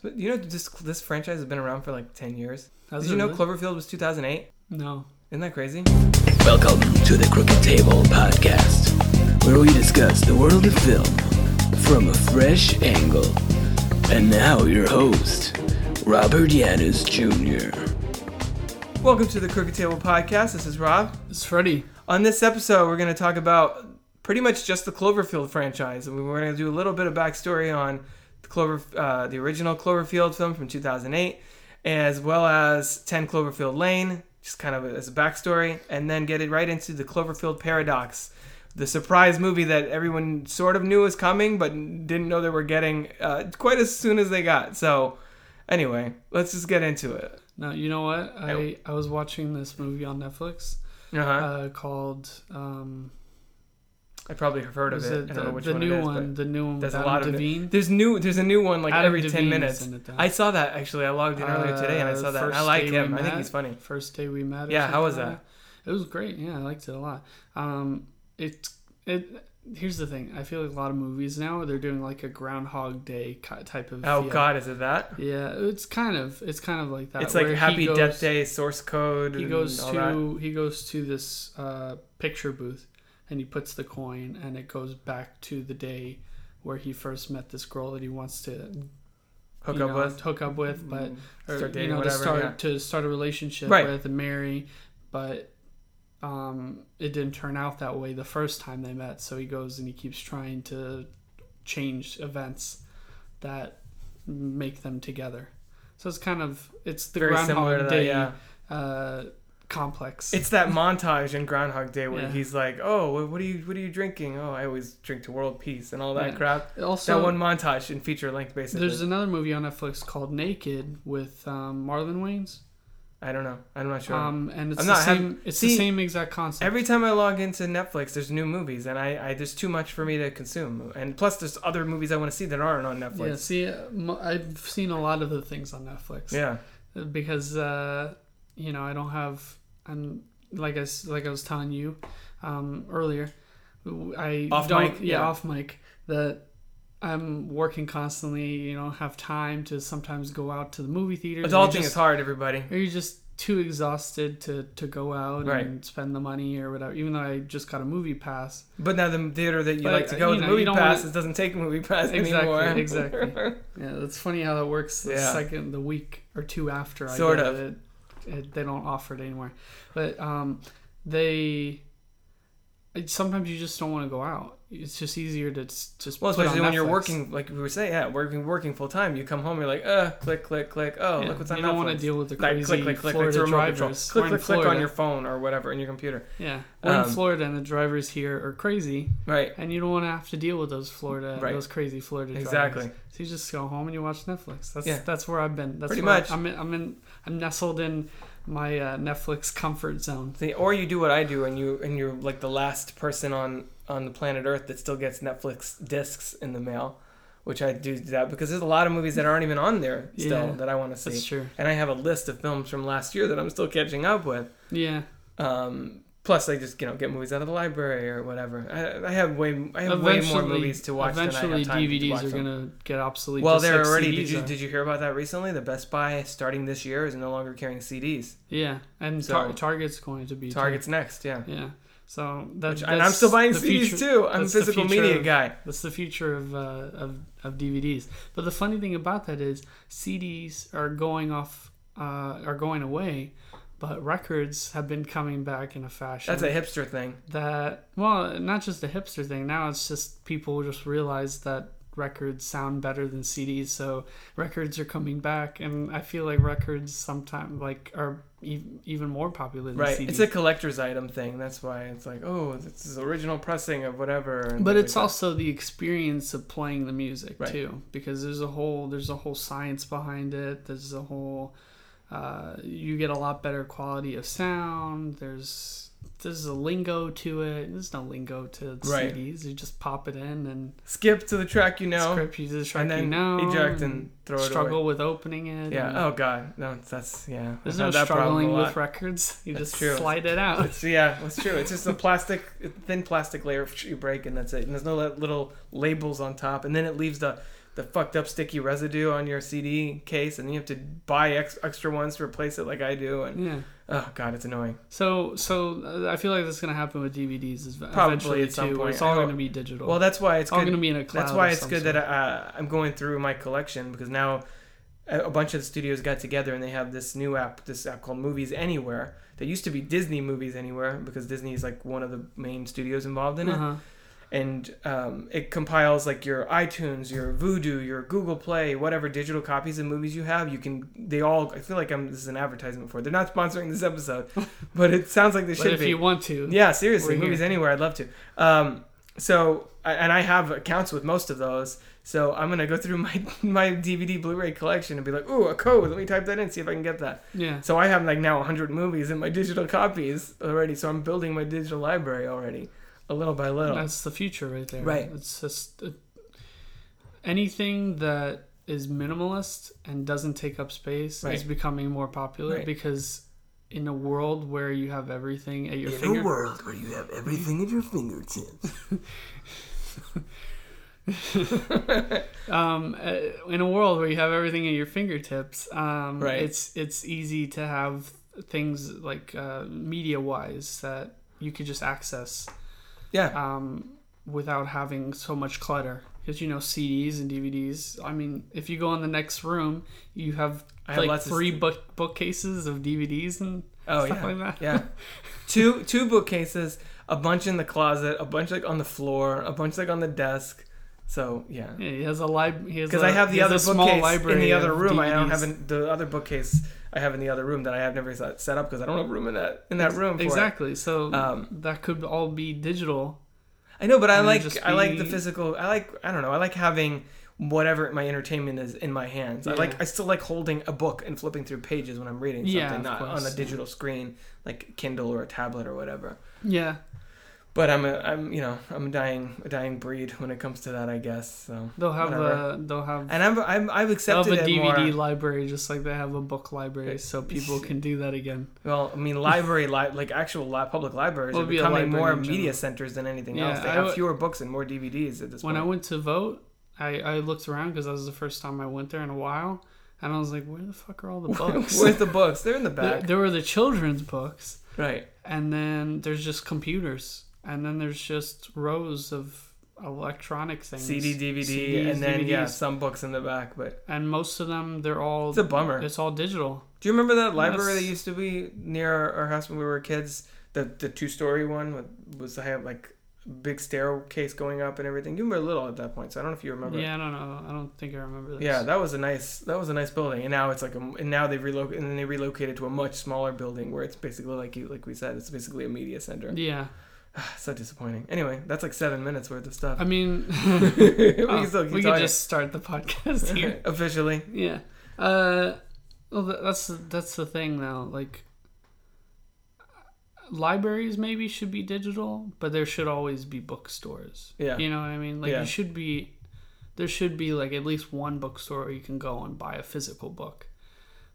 But you know, this this franchise has been around for like ten years. Has Did you know really? Cloverfield was 2008? No. Isn't that crazy? Welcome to the Crooked Table Podcast, where we discuss the world of film from a fresh angle. And now, your host, Robert Yaniz Jr. Welcome to the Crooked Table Podcast. This is Rob. It's Freddy. On this episode, we're going to talk about pretty much just the Cloverfield franchise, and we're going to do a little bit of backstory on the Clover, uh, the original Cloverfield film from 2008, as well as 10 Cloverfield Lane, just kind of as a backstory, and then get it right into the Cloverfield Paradox, the surprise movie that everyone sort of knew was coming, but didn't know they were getting uh, quite as soon as they got. So, anyway, let's just get into it. No, you know what? I I was watching this movie on Netflix Uh-huh. uh, called um, I probably have heard of it. it I don't the, know which the one new it is, one, the new one there's with a lot Adam of Devine. it. There's new. There's a new one like Adam every ten minutes. in it, though. I saw that actually. I logged in earlier today and I Uh, saw that. I like him. I think he's funny. First day we met. Yeah, how was that? It was great. Yeah, I liked it a lot. Um, it it. Here's the thing. I feel like a lot of movies now they're doing like a Groundhog Day type of. Oh feel. God, is it that? Yeah, it's kind of it's kind of like that. It's like Happy goes- Death Day source code. He goes to that. he goes to this uh, picture booth and he puts the coin and it goes back to the day where he first met this girl that he wants to hook up know, with. hook up with, but or, Start dating, you know whatever, to start yeah. to start a relationship Right. with and marry, but um, it didn't turn out that way the first time they met. So he goes and he keeps trying to change events that make them together. So it's kind of it's the Very similar to Groundhog that. Yeah. uh, complex. It's that montage in Groundhog Day where Yeah. he's like, "Oh, what what are you what are you drinking? Oh, I always drink to world peace and all that Yeah. crap." also that one montage in feature length, basically. There's another movie on Netflix called Naked with um, Marlon Wayans, I don't know. I'm not sure. um, and it's I'm the not- same. have- it's see, the same exact concept. Every time I log into Netflix, there's new movies, and I, I there's too much for me to consume. And plus, there's other movies I want to see that aren't on yeah, Netflix. see, uh, I've seen a lot of the things on Netflix. Yeah. because uh, you know I don't have. I'm like I like I was telling you um, earlier. I Off don't. mic, yeah, yeah. off mic. That I'm working constantly. You know, have time to sometimes go out to the movie theater. Adulting is hard, everybody. Or you're just too exhausted to, to go out Right. and spend the money or whatever. Even though I just got a movie pass. But now the theater that you But, like to go, you the know, movie pass, wanna- it doesn't take movie pass Exactly, anymore. exactly. Yeah, that's funny how that works. The Yeah. second, the week or two after I Sort get of. it, they don't offer it anymore. But um, they sometimes you just don't want to go out. It's just easier to just well, especially when you're working, like we were saying, yeah, working working full time. You come home, you're like, uh, click, click, click. Oh, Yeah, look what's on you Netflix. don't want to deal with the Like, crazy click, click, click, Florida like drivers. Click, click, click on your phone or whatever in your computer. Yeah, we're Um, in Florida, and the drivers here are crazy, Right. and you don't want to have to deal with those Florida, Right. those crazy Florida drivers. Exactly. So you just go home and you watch Netflix. That's Yeah. that's where I've been. That's Pretty much. I'm in, I'm in. I'm nestled in my uh, Netflix comfort zone. See, or you do what I do, and you and you're like the last person on on the planet Earth that still gets Netflix discs in the mail, which I do that because there's a lot of movies that aren't even on there still Yeah, that I want to see. That's true. And I have a list of films from last year that I'm still catching up with. Yeah. Um, plus, I just you know get movies out of the library or whatever. I, I have way I have way more movies to watch Eventually, than I have time to DVDs are them. gonna get obsolete. Well, they're like already. CDs Did you are. did you hear about that recently? The Best Buy starting this year is no longer carrying CDs. Yeah, and So- Tar- Target's going to be too. Target's next, yeah. Yeah. So that's Which, and I'm still buying CDs future- too. I'm a physical media of- guy. That's the future of, uh, of of DVDs. But the funny thing about that is CDs are going off, uh, are going away, but records have been coming back in a fashion. That's a hipster thing. that well, not just a hipster thing. Now it's just people just realize that records sound better than CDs, so records are coming back, and I feel like records sometimes like are e- even more popular than Right. CDs. It's a collector's item thing. That's why it's like, oh, this is original pressing of whatever. but it's like also the experience of playing the music Right. too because there's a whole there's a whole science behind it there's a whole uh, you get a lot better quality of sound there's there's a lingo to it there's no lingo to Right. CDs you just pop it in and skip to the track you know, you just and then you know eject and throw it away. struggle with opening it Yeah. Oh god, no, that's yeah. there's no struggling with records you That's just true. slide it out It's, yeah, That's true. It's just a plastic, thin plastic layer you break, and that's it. And there's no little labels on top, and then it leaves the the fucked up sticky residue on your CD case, and you have to buy ex- extra ones to replace it, like I do. And Yeah. oh god, it's annoying. So so uh, I feel like that's gonna happen with DVDs as Probably eventually at some too. point. It's all gonna be digital. Well, that's why it's all good. gonna be in a cloud. That's why it's good sort. that uh, I'm going through my collection because now a a bunch of the studios got together and they have this new app, this app called Movies Anywhere. That used to be Disney Movies Anywhere because Disney is like one of the main studios involved in it. Uh-huh. And um, it compiles like your iTunes, your Vudu, your Google Play, whatever digital copies of movies you have. You can they all. I feel like I'm this is an advertisement for. it. They're not sponsoring this episode, but it sounds like they should if be. If you want to, yeah, seriously, movies here. anywhere. I'd love to. Um, so and I have accounts with most of those. So I'm gonna go through my my DVD Blu-ray collection and be like, ooh, a code. Let me type that in, see if I can get that. yeah. So I have like now 100 movies in my digital copies already. So I'm building my digital library already, a little by little. That's the future right there. Right. It's just uh, anything that is minimalist and doesn't take up space is becoming more popular Right. because in a world where you have everything at your In finger a world where you have everything at your fingertips. um, uh, in a world where you have everything at your fingertips, um, Right. it's it's easy to have things like uh, media wise that you could just access yeah. um, without having so much clutter. Because you know CDs and DVDs. I mean, if you go in the next room, you have I like of three book bookcases of DVDs and Oh stuff yeah, like that. yeah. two two bookcases, a bunch in the closet, a bunch like on the floor, a bunch like on the desk. So yeah, Yeah, he has a lib. because I have the other small bookcase in the other room. I don't have in, the other bookcase I have in the other room that I have never set up because I don't have room in that in that room. For it. exactly. So Um, that could all be digital. I know, but I like I like the physical. I like I don't know. I like having whatever my entertainment is in my hands. I like I still like holding a book and flipping through pages when I'm reading something, Yeah, not on a digital screen like Kindle or a tablet or whatever. Yeah. But I'm a I'm you know I'm a dying a dying breed when it comes to that I guess so They'll have whatever. a they'll have and I'm, I'm I've they'll have accepted a DVD more. library just like they have a book library, so people can do that again. Well, I mean library li- like actual li- public libraries Well, are be becoming library more media centers than anything Yeah, else. They I have would- fewer books and more DVDs at this point. When I went to vote, I, I looked around because that was the first time I went there in a while, and I was like, "Where the fuck are all the books?" Where's the books? They're in the there, back. there were the children's books, right. and then there's just computers, and then there's just rows of electronic things, CD, DVD, CDs, and then yeah, some books in the back. But and most of them they're all it's a bummer. it's all digital. Do you remember that library that used to be near our, our house when we were kids? The the two story one with, was had like a big staircase going up and everything. You were little at that point, so I don't know if you remember. Yeah, I don't know. I don't think I remember this. Yeah, that was a nice that was a nice building, and now it's like a and now they've relocated and then they relocated to a much smaller building where it's basically like you like we said it's basically a media center. yeah. so disappointing. Anyway, that's like seven minutes worth of stuff. I mean, we oh, can we could just start the podcast here. officially. Yeah. Uh, well, that's that's the thing though. Like, libraries maybe should be digital, but there should always be bookstores. Yeah. You know what I mean? Like, Yeah. you should be. There should be like at least one bookstore where you can go and buy a physical book.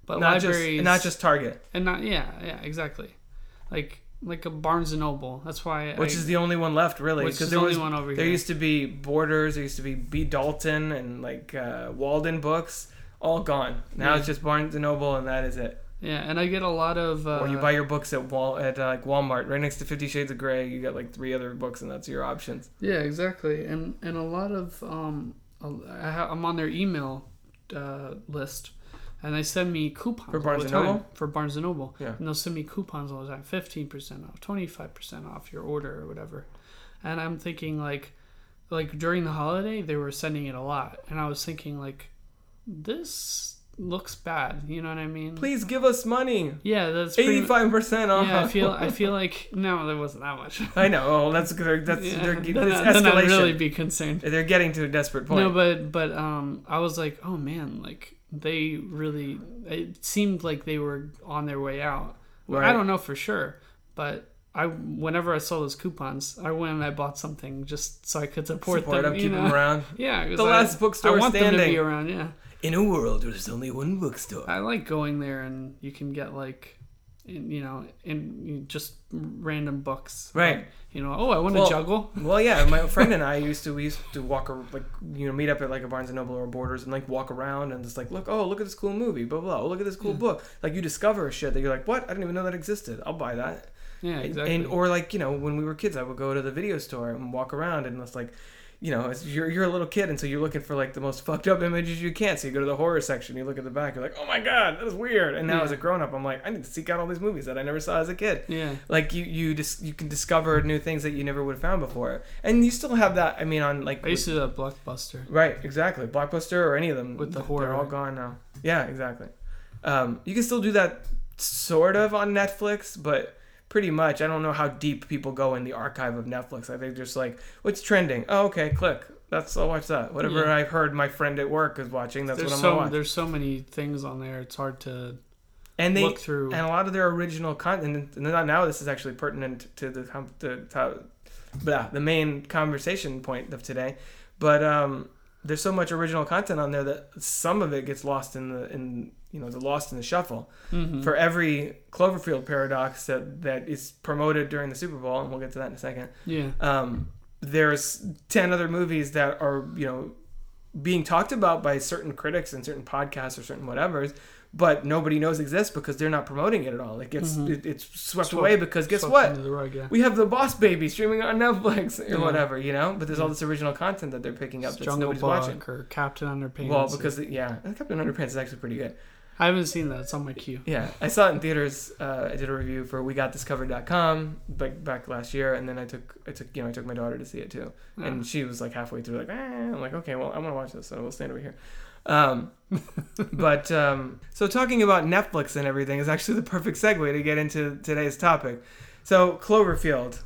But Not libraries just not just Target, and not yeah yeah exactly, like like a Barnes and Noble. That's why which I, is the only one left really because there the was only one over here? there here. used to be Borders, there used to be B Dalton and like uh, Walden books, all gone. Now Yeah. it's just Barnes and Noble and that is it. yeah, and I get a lot of uh, or you buy your books at Wal at uh, like Walmart, right next to Fifty Shades of Grey. You got like three other books, and that's your options. Yeah, exactly, and and a lot of um, I ha- I'm on their email uh, list, and they send me coupons For Barnes all the and time Noble? for Barnes and Noble. Yeah. and they'll send me coupons all the time, fifteen percent off, twenty five percent off your order or whatever, and I'm thinking like, like during the holiday they were sending it a lot, and I was thinking like, this looks bad. You know what I mean? Please give us money. Yeah, that's pretty- Eighty-five percent off. Yeah, I feel I feel like no, there wasn't that much. I know. Oh, that's good. That's Yeah, they're, then, I- then I'd escalation. really be concerned. They're getting to a desperate point. No, but but um, I was like, oh man, like they really. It seemed like they were on their way out. Well, I don't know for sure, but I whenever I saw those coupons, I went and I bought something just so I could support, Support them. keep know? them around. Yeah, The I- last bookstore I want them to be around. Yeah, In a world where there's only one bookstore. I like going there and you can get like in, you know, in just random books. Right. Like, you know, oh, I want to Well, juggle. Well, yeah, my friend and I used to we used to walk like you know meet up at like a Barnes and Noble or Borders and like walk around and just like look oh look at this cool movie blah blah, blah. oh look at this cool book like you discover shit that you're like what I didn't even know that existed I'll buy that Yeah, exactly. and or like you know when we were kids I would go to the video store and walk around and it's like you know you're you're a little kid and so you're looking for like the most fucked up images you can so you go to the horror section you look at the back you're like oh my god that is weird and now Yeah. as a grown up I'm like I need to seek out all these movies that I never saw as a kid yeah. like you you just you can discover new things that you never would have found before and you still have that i mean on like I used to do that blockbuster. right exactly blockbuster or any of them With the horror. they're all gone now yeah exactly um, you can still do that sort of on netflix but pretty much i don't know how deep people go in the archive of netflix i think just like what's trending oh okay click that's i'll watch that whatever Yeah. i've heard my friend at work is watching that's There's what i'm so gonna watch there's so many things on there. It's hard to and they look through. and a lot of their original content and not now this is actually pertinent to the the, to, blah, the main conversation point of today but um there's so much original content on there that some of it gets lost in the in you know the lost in the shuffle Mhm. for every cloverfield paradox that that is promoted during the super bowl and we'll get to that in a second yeah. um, there's 10 other movies that are you know being talked about by certain critics and certain podcasts or certain whatevers but nobody knows exists because they're not promoting it at all it gets Mhm. it, it's swept, Swept- away because guess what rug, yeah. we have the boss baby streaming on netflix or Yeah. whatever you know but there's all this original content that they're picking up that Jungle nobody's watching or Captain Underpants. well or- because yeah captain underpants is actually pretty good I haven't seen that. It's on my queue. yeah, I saw it in theaters. Uh, I did a review for WeGotThisCovered.com back back last year, and then I took I took you know I took my daughter to see it too, and she was like halfway through, like, eh. I'm like, okay, well, I'm gonna watch this, so we'll stand over here. Um, but um, so talking about Netflix and everything is actually the perfect segue to get into today's topic. So Cloverfield.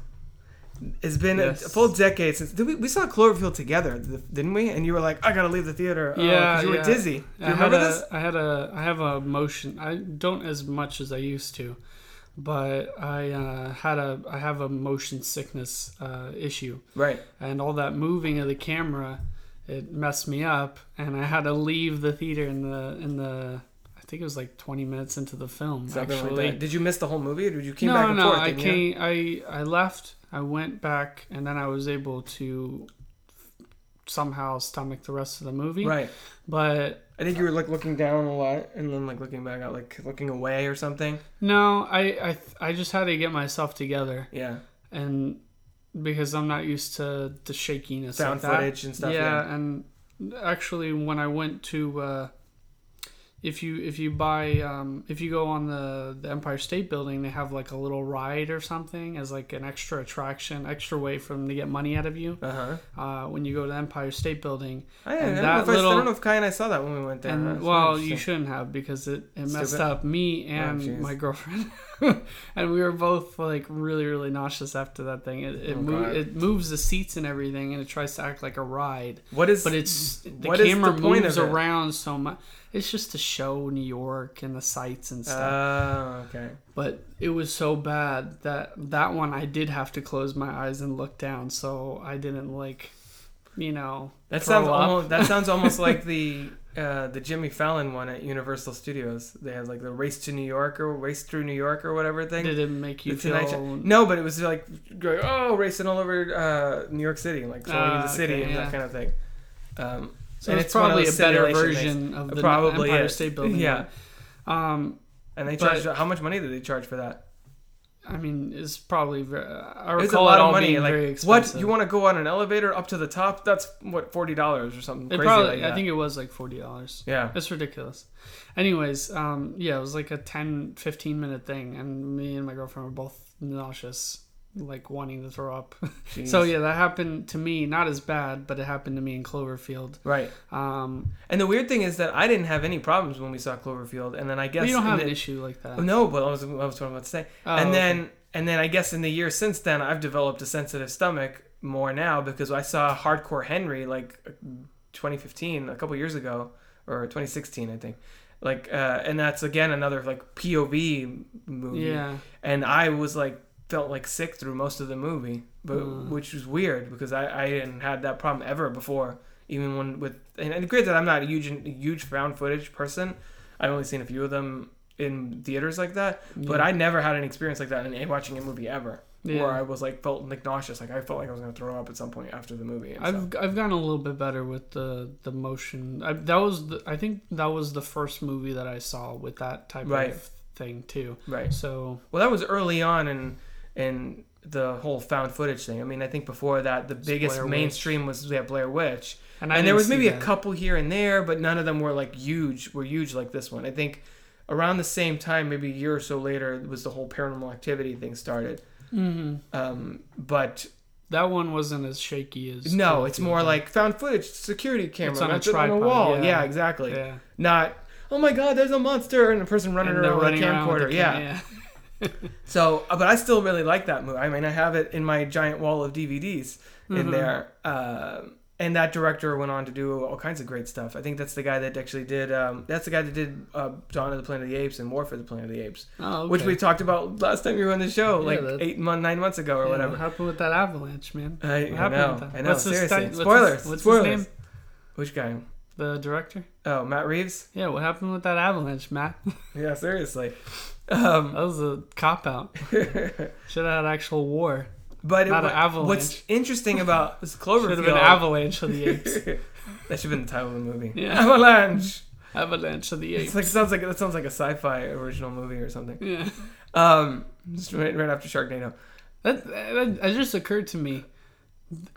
It's been Yes. a full decade since we, we saw Cloverfield together, didn't we? And you were like, I gotta leave the theater. Oh, Yeah, you were dizzy. Do you I had remember a, this? I had a, I have a motion. I don't as much as I used to, but I uh, had a, I have a motion sickness uh, issue, Right. and all that moving of the camera, it messed me up, and I had to leave the theater in the, in the, think it was like 20 minutes into the film. Something actually, like. Did you miss the whole movie, or did you came no, back and no, forth? I didn't you? came. I I left. I went back, and then I was able to somehow stomach the rest of the movie. Right. But I think you were like looking down a lot, and then like looking back out, like looking away or something. no, I I I just had to get myself together, Yeah. and because I'm not used to the shakiness, Found like footage and stuff. yeah, Yeah. and actually, when I went to. Uh, if you if you buy um, if you go on the the Empire State Building, they have like a little ride or something as like an extra attraction, extra way for them to get money out of you. Uh huh. uh, when you go to the Empire State Building. I, I, don't know if I, I don't know if Kai and I saw that when we went there. and well, you shouldn't have because it, it messed up me Oh, and jeez. my girlfriend, and we were both like really really nauseous after that thing. It it, Oh, it moves the seats and everything, and it tries to act like a ride, What is? but it's the What is camera the point moves of it? around so much. It's just to show New York and the sights and stuff. Oh, okay. but it was so bad that that one I did have to close my eyes and look down, so I didn't like, you know. That sounds up. almost. That sounds almost like the uh, the Jimmy Fallon one at Universal Studios. They had like the Race to New York or Race Through New York or whatever thing. Did it make you feel? Show. No, but it was like going, oh, racing all over uh, New York City, like showing Ah, the city okay, and yeah. that kind of thing. Um, So and it's, it's probably a better version of the Probably Empire is. State Building. Yeah. Um, and they But- charged. How much money did they charge for that? I mean, it's probably very. I It's a lot it all of money. being Like very what? You want to go on an elevator up to the top? That's what forty dollars or something It crazy probably. like. I think it was like forty dollars. yeah. It's ridiculous. Anyways, um, yeah, it was like a 10, 15 minute thing, and me and my girlfriend were both nauseous, like wanting to throw up. Jeez. so yeah, that happened to me. Not as bad, but it happened to me in Cloverfield. Right. Um, And the weird thing is that I didn't have any problems when we saw Cloverfield, and then I guess you don't have the- an issue like that. No, but I was, I was what I was about to say. Oh, and okay. then and then I guess in the years since then, I've developed a sensitive stomach more now because I saw Hardcore Henry like 2015, a couple years ago, or 2016, I think. Like, uh, and that's again another like POV movie. Yeah. And I was like felt like sick through most of the movie, but Mm. which was weird because I I hadn't had that problem ever before. Even when with and, and granted, I'm not a huge huge found footage person. I've only seen a few of them in theaters like that, but I never had an experience like that in a watching a movie ever. Yeah. Where I was like felt like nauseous, like I felt like I was gonna throw up at some point after the movie. And I've stuff. I've gotten a little bit better with the the motion. I, that was the, I think that was the first movie that I saw with that type Right. of thing too. right. So Well, that was early on in in the whole found footage thing. I mean, I think before that, the biggest Blair Witch. mainstream was yeah, Blair Witch, and, and, there was maybe a couple here and there, but none of them were like huge. Were huge like this one. I think around the same time, maybe a year or so later, was the whole paranormal activity thing started. Mhm. Um, but That one wasn't as shaky as no, it's more like found footage, security camera, on a mounted on a wall. yeah. Yeah, exactly. yeah. Not oh my god, there's a monster and a person running And around with a around with camcorder. the yeah. So, uh, but I still really like that movie. I mean, I have it in my giant wall of DVDs in Mhm. there. Um and that director went on to do all kinds of great stuff. I think that's the guy that actually did. Um, that's the guy that did uh, Dawn of the Planet of the Apes and War for the Planet of the Apes, Oh, okay. which we talked about last time you were on the show, Yeah, like that- eight month, nine months ago or Yeah, whatever. What happened with that avalanche, man? I, What I happened know. with that? I know. What's Seriously, his- spoilers. what's his name? Which guy? The director? Oh, Matt Reeves. Yeah, what happened with that avalanche, Matt? Yeah, seriously. Um, That was a cop out. Should have had actual war. but it, an avalanche. what's interesting about this Cloverfield Should have been avalanche of the apes. that should have been the title of the movie. Yeah. Avalanche. avalanche of the apes. It's like sounds like that sounds like a sci-fi original movie or something. yeah. Um, just right, right after Sharknado. That, that, that just occurred to me.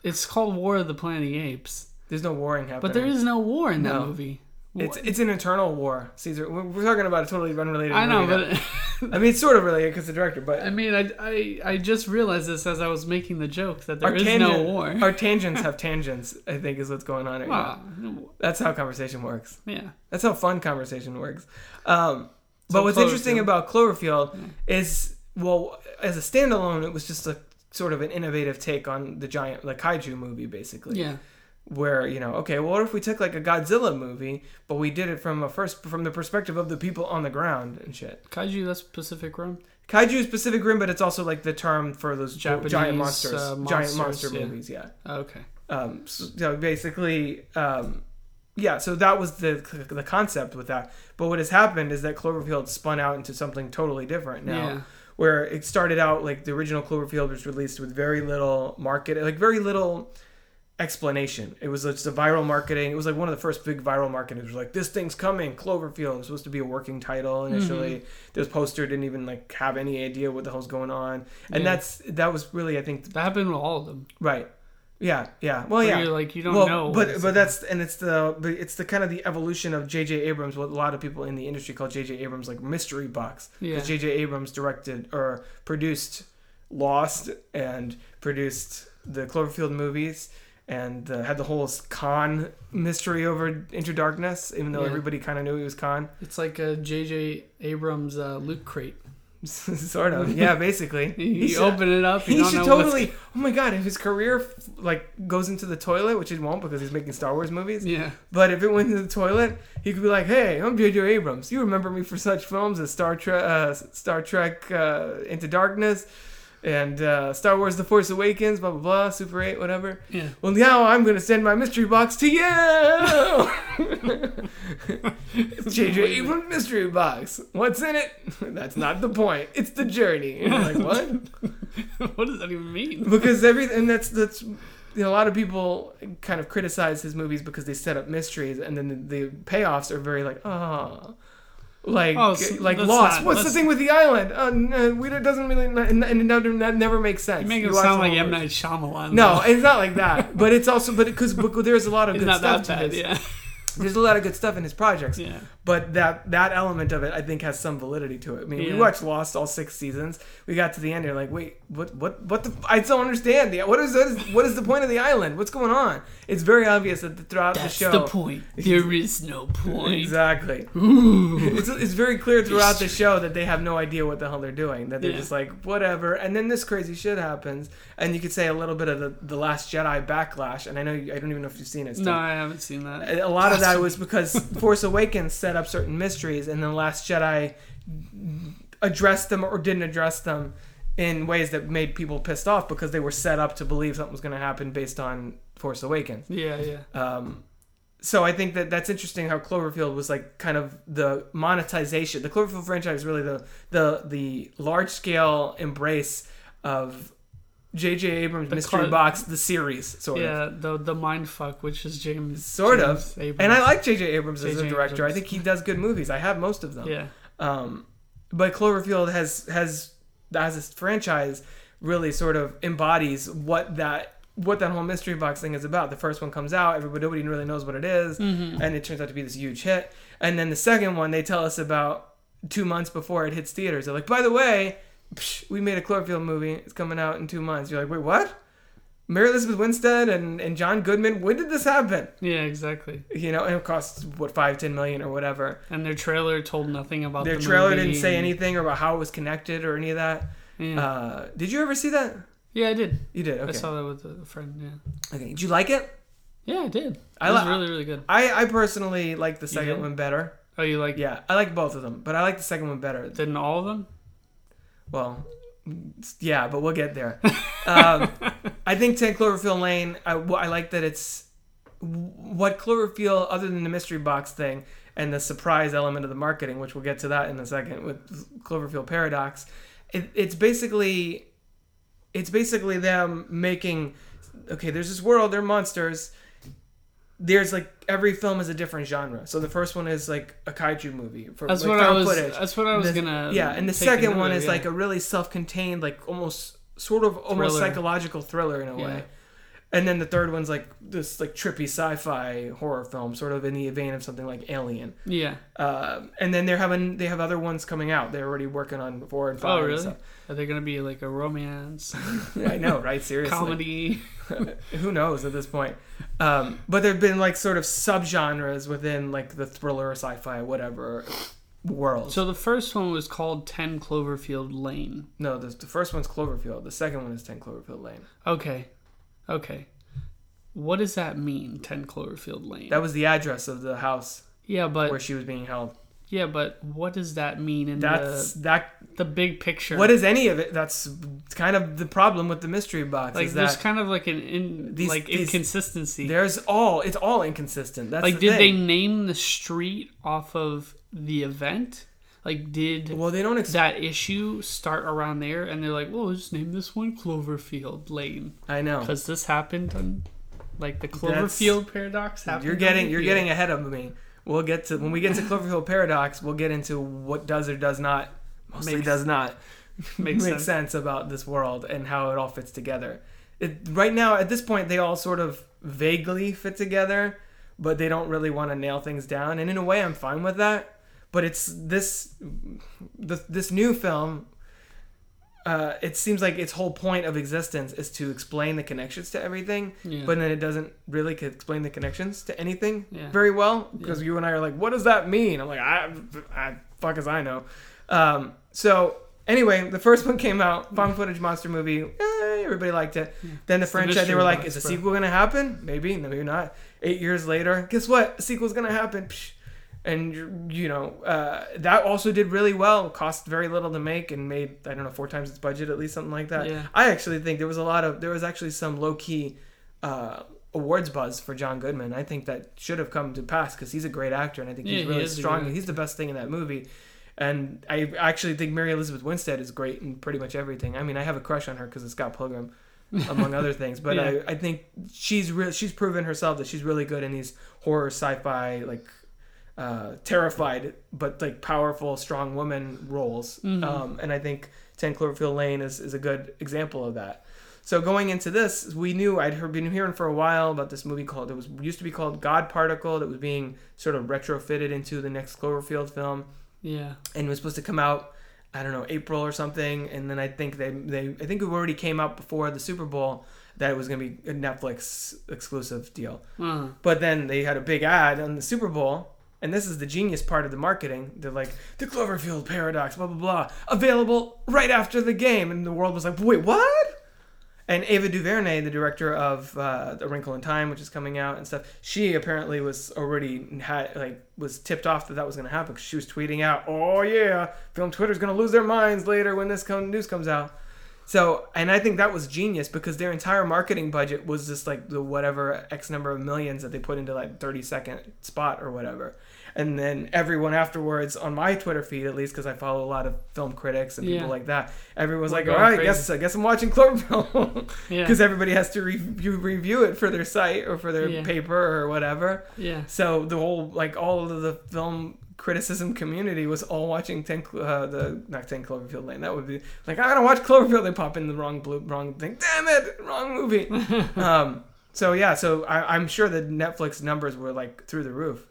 It's called War of the Planet of the Apes, There's no warring happening. but there is no war in that No. movie. It's it's an internal war. Caesar, we're, talking about a totally unrelated. I know, movie but I mean, it's sort of related because the director, but I mean, I, I I just realized this as I was making the joke that there is tangent, no war. our tangents have tangents. I think is what's going on right now. Wow. no- That's how conversation works. Yeah. That's how fun conversation works. Um, but what's interesting about Cloverfield is, well, as a standalone, it was just a sort of an innovative take on the giant, the kaiju movie, basically. Yeah. Where you know, okay, well, what if we took like a Godzilla movie, but we did it from a first from the perspective of the people on the ground and shit. Kaiju, that's Pacific Rim. Kaiju is Pacific Rim, but it's also like the term for those Japanese, giant monsters, uh, giant monster yeah. movies. Yeah. Okay. Um, so, so basically, um, yeah. So that was the the concept with that. But what has happened is that Cloverfield spun out into something totally different now. Yeah. Where it started out like the original Cloverfield was released with very little market, like very little explanation. It was just a viral marketing. It was like one of the first big viral marketing. It was like this thing's coming, Cloverfield. It was supposed to be a working title initially. Mm-hmm. This poster didn't even like have any idea what the hell's going on, and Yeah. that's that was really I think That happened with all of them. right. Yeah, yeah. Well, Where yeah. You're like you don't well, know. but but that's and it's the but it's the kind of the evolution of J.J. Abrams. What a lot of people in the industry call J.J. Abrams like mystery box. Yeah. Because J.J. Abrams directed or produced Lost and produced the Cloverfield movies and uh, had the whole Khan mystery over Into Darkness, even though Yeah. everybody kind of knew he was Khan. It's like a J.J. Abrams uh, loot crate. sort of, yeah, basically. You should- open it up. He don't should know what's- totally. Oh my god! If his career like goes into the toilet, which it won't because he's making Star Wars movies. Yeah. But if it went into the toilet, he could be like, "Hey, I'm J.J. Abrams. You remember me for such films as Star Trek, uh, Star Trek uh, Into Darkness, and uh, Star Wars: The Force Awakens, blah blah blah, Super Eight, whatever." Yeah. Well, now I'm gonna send my mystery box to you. It's J.J. Abrams mystery box. What's in it? That's not the point. It's the journey. And you're like, what? what does that even mean? because everything, and that's that's you know, a lot of people kind of criticize his movies because they set up mysteries and then the, the payoffs are very like ah like Oh, so like lost not- what's the thing with the island uh, no, we, it doesn't really and, it never, that never makes sense You make it watch sound like M. Night Shyamalan. no though. it's not like that but it's also but because there's a lot of good stuff to bad. this. Yeah. There's a lot of good stuff in his projects Yeah. but that that element of it I think has some validity to it. I mean, we watched Lost all six seasons. We got to the end, you're like, wait, what, what, what the? I don't understand. The what is what is what is the point of the island? What's going on? It's very obvious that throughout That's the show, the point. There is no point. exactly. It's, it's very clear throughout the show that they have no idea what the hell they're doing. That they're Yeah. just like whatever, and then this crazy shit happens, and you could say a little bit of the the Last Jedi backlash. And I know you, I don't even know if you've seen it. No, I haven't seen that. a lot of that was because Force Awakens set up certain mysteries, and then Last Jedi addressed them or didn't address them in ways that made people pissed off because they were set up to believe something was going to happen based on Force Awakens. Yeah, yeah. Um, so I think that that's interesting how Cloverfield was like kind of the monetization. The Cloverfield franchise is really the the the large scale embrace of J.J. Abrams' The Mystery cl- Box, the series, sort of. yeah, the the mind fuck, which is James. Sort James of. Abrams. And I like J.J. Abrams as a J.J. director. I think he does good movies. I have most of them. Yeah, Um, but Cloverfield has has as a franchise really sort of embodies what that what that whole mystery box thing is about. The first one comes out, everybody nobody really knows what it is, Mm-hmm. and it turns out to be this huge hit. And then the second one, they tell us about two months before it hits theaters. They're like, by the way, we made a Cloverfield movie. It's coming out in two months. You're like, wait, what? Mary Elizabeth Winstead and, and John Goodman. When did this happen? yeah, exactly. You know, and it costs what five, ten million or whatever. And their trailer told nothing about Their the trailer didn't say anything about how it was connected or any of that. Yeah, Uh, did you ever see that? yeah I did. You did. I saw that with a friend. Yeah, Okay. Did you like it? yeah, I did. It I was li- really really good. I, I personally like the second one better. Oh, you like Yeah, I like both of them, but I like the second one better. than all of them? Well, yeah, but we'll get there. Um, I think 10 Cloverfield Lane, I, I like that it's what Cloverfield, other than the mystery box thing and the surprise element of the marketing, which we'll get to that in a second with Cloverfield Paradox, it, it's basically it's basically them making okay there's this world they're monsters there's like every film is a different genre so the first one is like a kaiju movie for That's like, what I was. footage. That's what I was The- gonna. yeah and the second one is yeah. like a really self-contained like almost sort of almost Thriller. psychological thriller in a Yeah. way and then the third one's like this like trippy sci-fi horror film sort of in the vein of something like alien yeah. uh, and then they're having they have other ones coming out they're already working on four and five Oh and really? stuff. Are they gonna be like a romance i know right seriously comedy? who knows at this point um, but there have been like sort of subgenres within like the thriller sci-fi whatever world So the first one was called Ten Cloverfield Lane. no the, the first one's cloverfield the second one is 10 cloverfield lane Okay, okay. What does that mean? Ten Cloverfield Lane. that was the address of the house yeah, but where she was being held yeah, but what does that mean in that's the that the big picture? what is any of it that's kind of the problem with the mystery box like? is There's that kind of like an in These- like these- inconsistency. there's all it's all inconsistent that's like, the did they thing. name the street off of the event? Like, did well they don't ex- that issue start around there? And they're like, well, let's just name this one Cloverfield Lane i know because this happened on like the That's- Cloverfield paradox happened. You're getting you're getting ahead of me. We'll get to when we get to Cloverfield Paradox. We'll get into what does or does not, mostly Makes- does not Makes make sense. sense. about this world and how it all fits together. It, right now, at this point, they all sort of vaguely fit together, but they don't really want to nail things down. And in a way, I'm fine with that. But it's this the, this new film. Uh, it seems like its whole point of existence is to explain the connections to everything Yeah. but then it doesn't really explain the connections to anything Yeah. very well because you and I are like, what does that mean? I'm like, I, I fuck as I know. Um, so anyway, the first one came out, found footage monster movie. Eh, everybody liked it. Then the the franchise, they were like, is a sequel gonna happen? Maybe, no, maybe not. Eight years later, guess what? A sequel's gonna happen. Psh. And you- know uh, that also did really well. Cost very little to make and made I don't know four times its budget at least something like that. Yeah. I actually think there was a lot of there was actually some low key uh, awards buzz for John Goodman. I think that should have come to pass because he's a great actor and I think Yeah, he's really a strong. He's the best thing in that movie. And I actually think Mary Elizabeth Winstead is great in pretty much everything. I mean, I have a crush on her because of Scott Pilgrim, among other things. But Yeah. I, I think she's real. She's proven herself that she's really good in these horror, sci-fi, like uh, terrified but like powerful, strong woman roles. Mm-hmm. Um, and I think Ten Cloverfield Lane is, is a good example of that. So going into this, we knew I'd heard, been hearing for a while about this movie called it was used to be called God Particle that was being sort of retrofitted into the next Cloverfield film Yeah. and it was supposed to come out I don't know April or something and then I think they they I think it already came out before the Super Bowl that it was going to be a Netflix exclusive deal. Uh, But then they had a big ad on the Super Bowl, and this is the genius part of the marketing. They're like, the Cloverfield paradox, blah, blah, blah, available right after the game. And the world was like, wait, what? And Ava DuVernay, the director of uh, A Wrinkle in Time, which is coming out and stuff, she apparently was already had like was tipped off that that was going to happen because she was tweeting out, "Oh yeah, film Twitter's going to lose their minds later when this news comes out." So, and I think that was genius because their entire marketing budget was just like the whatever X number of millions that they put into like 30 second spot or whatever. And then everyone afterwards on my Twitter feed, at least because I follow a lot of film critics and people Yeah. like that, everyone's We're like, "All right, crazy. guess I guess I'm watching Cloverfield," Yeah. because everybody has to review review it for their site or for their Yeah. paper or whatever. Yeah. So the whole like all of the film criticism community was all watching ten uh, the not ten Cloverfield Lane. That would be like I gotta watch Cloverfield. They pop in the wrong blue wrong thing. Damn it, wrong movie. um, so yeah, so I, I'm sure the Netflix numbers were like through the roof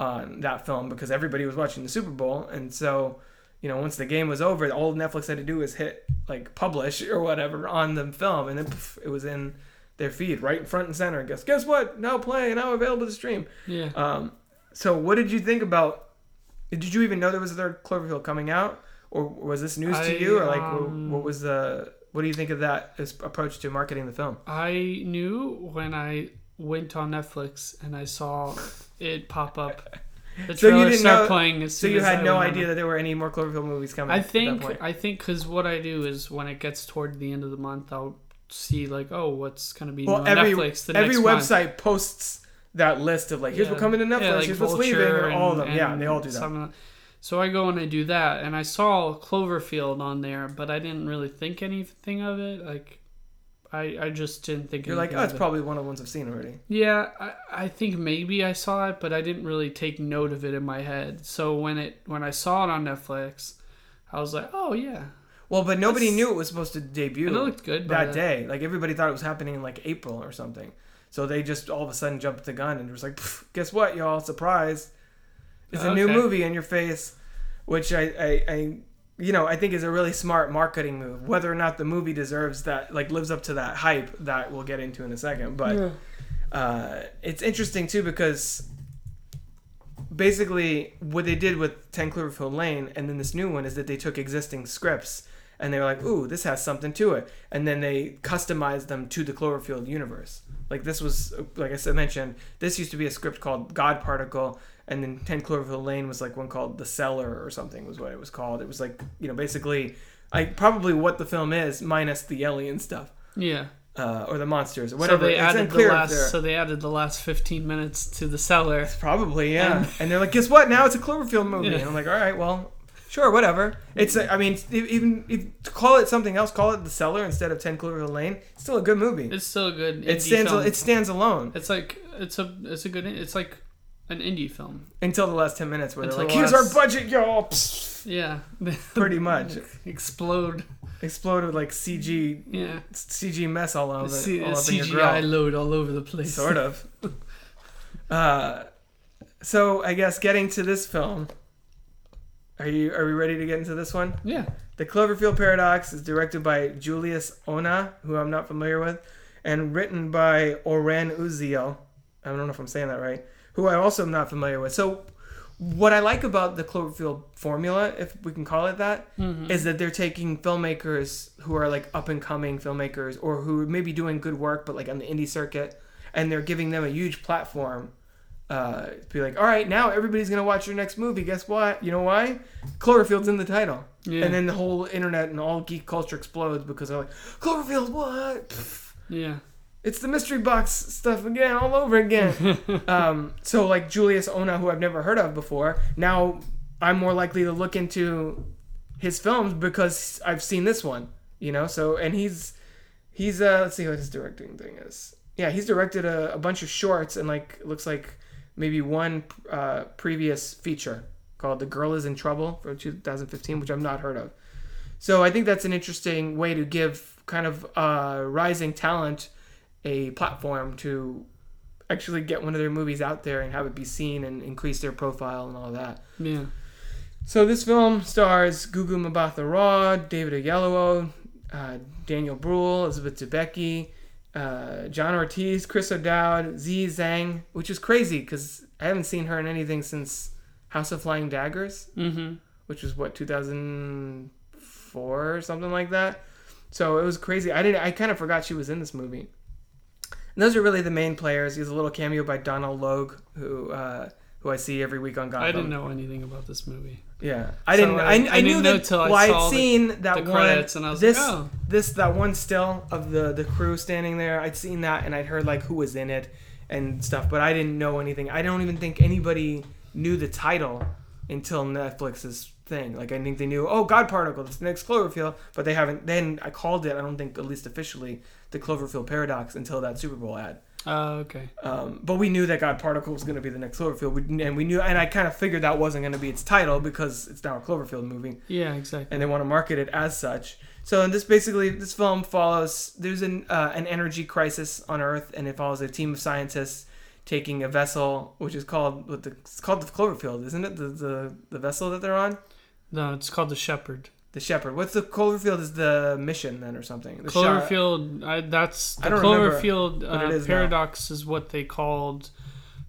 on that film because everybody was watching the Super Bowl, and so you know once the game was over, all Netflix had to do was hit like publish or whatever on the film, and then poof, it was in their feed right in front and center. Guess guess what? Now playing, now available to stream. Yeah. Um, so what did you think about? Did you even know there was a third Cloverfield coming out, or was this news I, to you, or like what, um, what was the? What do you think of that as approach to marketing the film? I knew when I went on Netflix and I saw it pop up. The So you didn't start know- playing as So soon you as had I no idea that there were any more Cloverfield movies coming. I at that think point. I think because what I do is when it gets toward the end of the month, I'll see like, oh, what's gonna be well, new on every Netflix the every next month. website posts that list of like here's Yeah. what coming to Netflix, Yeah, like here's what's leaving, Vulture or all of them. and- yeah, and they all do that. So I go and I do that, and I saw Cloverfield on there, but I didn't really think anything of it. Like, I I just didn't think. You're like, oh, it's it. probably one of the ones I've seen already. Yeah, I, I think maybe I saw it, but I didn't really take note of it in my head. So when it when I saw it on Netflix, I was like, oh yeah, Well, but nobody That's- knew it was supposed to debut it looked good that day. Like everybody thought it was happening in like April or something. So they just all of a sudden jumped the gun and was like, guess what, y'all? Surprise! It's a new movie in your face, which I, I, I, you know, I think is a really smart marketing move. Whether or not the movie deserves that, like, lives up to that hype, that we'll get into in a second. But uh, it's interesting too because basically what they did with 10 Cloverfield Lane and then this new one is that they took existing scripts and they were like, ooh, this has something to it. And then they customized them to the Cloverfield universe. Like this was, like I said, mentioned, this used to be a script called God Particle. And then 10 Cloverfield Lane was like one called The Cellar or something was what it was called. It was like, you know, basically, like probably what the film is minus the alien stuff. yeah. Uh, or the monsters or So they added the last. So they added the last fifteen minutes to the cellar. Probably, yeah. And- And, they're like, guess what? Now it's a Cloverfield movie. Yeah. And I'm like, all right, well, sure, whatever. It's, I mean, even if, to call it something else, call it The Cellar instead of 10 Cloverfield Lane. It's still a good movie. It's still a good. it indie stands, Film. it stands alone It's like it's a it's a good. It's like an indie film. until the last 10 minutes where they're like, here's last- our budget, y'all. Yeah. Pretty much. Explode. Explode with like CG, Yeah. CG mess all over, C- all up in your CGI load all over the place. Sort of. uh, so I guess getting to this film, are you, are we ready to get into this one? Yeah. The Cloverfield Paradox is directed by Julius Onah, who I'm not familiar with, and written by Oren Uziel. I don't know if I'm saying that right. Who I also am not familiar with. So, what I like about the Cloverfield formula, if we can call it that, is Mm-hmm. that they're taking filmmakers who are like up and coming filmmakers or who may be doing good work but like on the indie circuit, and they're giving them a huge platform. Uh, be like, all right, now everybody's gonna watch your next movie. Guess what? You know why? Cloverfield's in the title. Yeah. And then the whole internet and all geek culture explodes because they're like, Cloverfield, what? Pfft, Yeah. it's the mystery box stuff again, all over again. um, so, like Julius Onah, who I've never heard of before, now I'm more likely to look into his films because I've seen this one, you know. So, and he's he's uh, let's see what his directing thing is. Yeah, he's directed a, a bunch of shorts and like looks like maybe one uh, previous feature called "The Girl Is in Trouble" from 2015, which I've not heard of. So I think that's an interesting way to give kind of uh, rising talent a platform to actually get one of their movies out there and have it be seen and increase their profile and all that. Yeah. So this film stars Gugu Mbatha Raw, David Oyelowo, uh, Daniel Bruhl, Elizabeth Debicki, uh, John Ortiz, Chris O'Dowd, Z Zhang, which is crazy because I haven't seen her in anything since House of Flying Daggers, Mm-hmm. which was what 2004 or something like that. So it was crazy. I didn't. I kind of forgot she was in this movie. And those are really the main players. There's a little cameo by Donal Logue, who uh, who I see every week on Gotham. I didn't know anything about this movie. Yeah, I So didn't. I- I, I, I knew that. till I well, saw I'd the- seen that the one. credits, and I was this, like, oh. this that one still of the the crew standing there. I'd seen that, and I'd heard like who was in it and stuff, but I didn't know anything. I don't even think anybody knew the title until Netflix's thing. Like I think they knew, oh, God Particle, it's the next Cloverfield, but they haven't. Then I called it. I don't think at least officially the Cloverfield Paradox until that Super Bowl ad. Uh, okay. Um, but we knew that God Particle was going to be the next Cloverfield, we, and we knew, and I kind of figured that wasn't going to be its title because it's now a Cloverfield movie, Yeah, exactly. and they want to market it as such. So this basically, this film follows. There's an uh, an energy crisis on Earth, and it follows a team of scientists taking a vessel, which is called what the it's called the Cloverfield, isn't it? The the, the vessel that they're on, No, it's called the Shepherd. The Shepherd. What's the Cloverfield? Is the mission then or something? The Cloverfield. I, that's the I Cloverfield uh, is now. paradox is what they called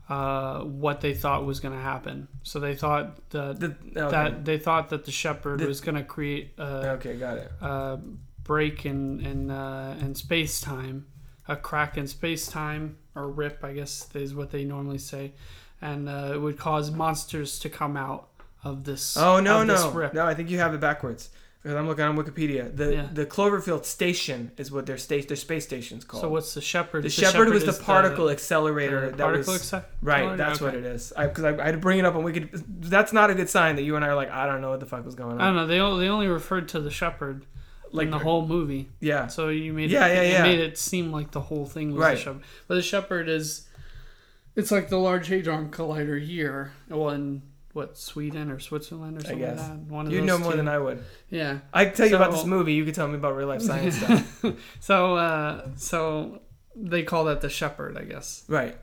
uh, what they thought was going to happen. So they thought that the, okay. that they thought that the shepherd The- was going to create a, okay, got it. a break in in uh, in space time, a crack in space time or rip, I guess is what they normally say, and uh, it would cause monsters to come out of this. Oh no this no no! I think you have it backwards because I'm looking on Wikipedia. The Yeah. the Cloverfield station is what their state their space station's called. So what's the shepherd? the, shepherd, was the particle accelerator the that particle was acce- right. accelerator? That's what it is. Because I, I, had to bring it up on Wiki. That's not a good sign that you and I are like I don't know what the fuck was going on. I don't know. They only, they only referred to the shepherd Like in the whole movie. yeah So you made Yeah, it, yeah, you yeah. made it seem like the whole thing was Right. the shepherd. But the shepherd is it's like the Large Hadron Collider here. Well, in what Sweden or Switzerland or something like guess. that. One of you those know more two. than I would. Yeah. I can tell you about this movie. You could tell me about real life science stuff. So uh, so they call that the shepherd, I guess. Right.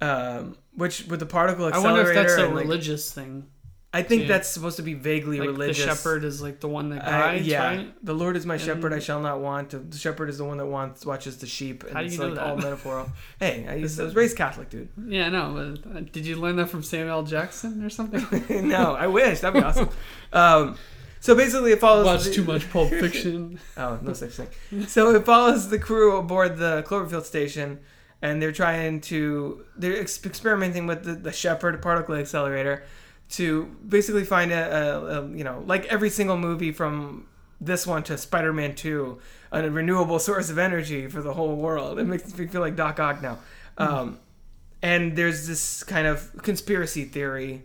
Um, which with the particle accelerator. I wonder if that's a like, religious thing. I think too. that's supposed to be vaguely Like religious. the shepherd is like the one that Uh, guides, yeah, right? the Lord is my shepherd; I shall not want. The shepherd is the one that wants watches the sheep, and How do it's you know like that? all metaphorical. hey, I, used, I was raised Catholic, dude. Yeah, no. But, uh, did you learn that from Samuel L. Jackson or something? no, I wish that'd be awesome. Um, so basically, it follows. Watch the- too much Pulp Fiction. Oh, no such thing. So it follows the crew aboard the Cloverfield station, and they're trying to they're ex- experimenting with the, the Shepherd particle accelerator to basically find a, a, a you know like every single movie from this one to Spider-Man Two, a renewable source of energy for the whole world. It makes me feel like Doc Ock now. Um, and there's this kind of conspiracy theory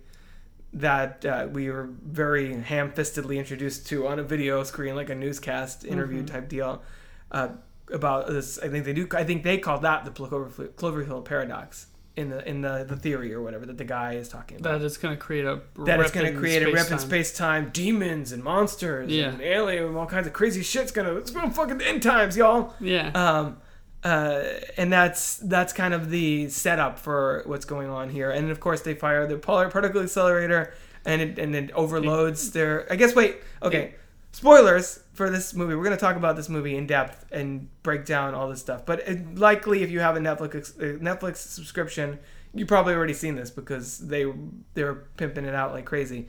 that uh, we were very ham-fistedly introduced to on a video screen, like a newscast interview Mhm. type deal, uh, about this. I think they do. I think they call that the Cloverfield paradox in the in the, the theory or whatever that the guy is talking about. that it's going to create a that it's going to create a rip in space-time. demons and monsters Yeah. and alien and all kinds of crazy shit's gonna. It's gonna fucking end times, y'all. Yeah. Um, uh, and that's that's kind of the setup for what's going on here. And of course, they fire the polar particle accelerator, and it and it overloads their. I guess wait. Okay, spoilers for this movie. We're gonna talk about this movie in depth and break down all this stuff. But it, likely, if you have a Netflix uh, Netflix subscription, you probably already seen this because they they're pimping it out like crazy.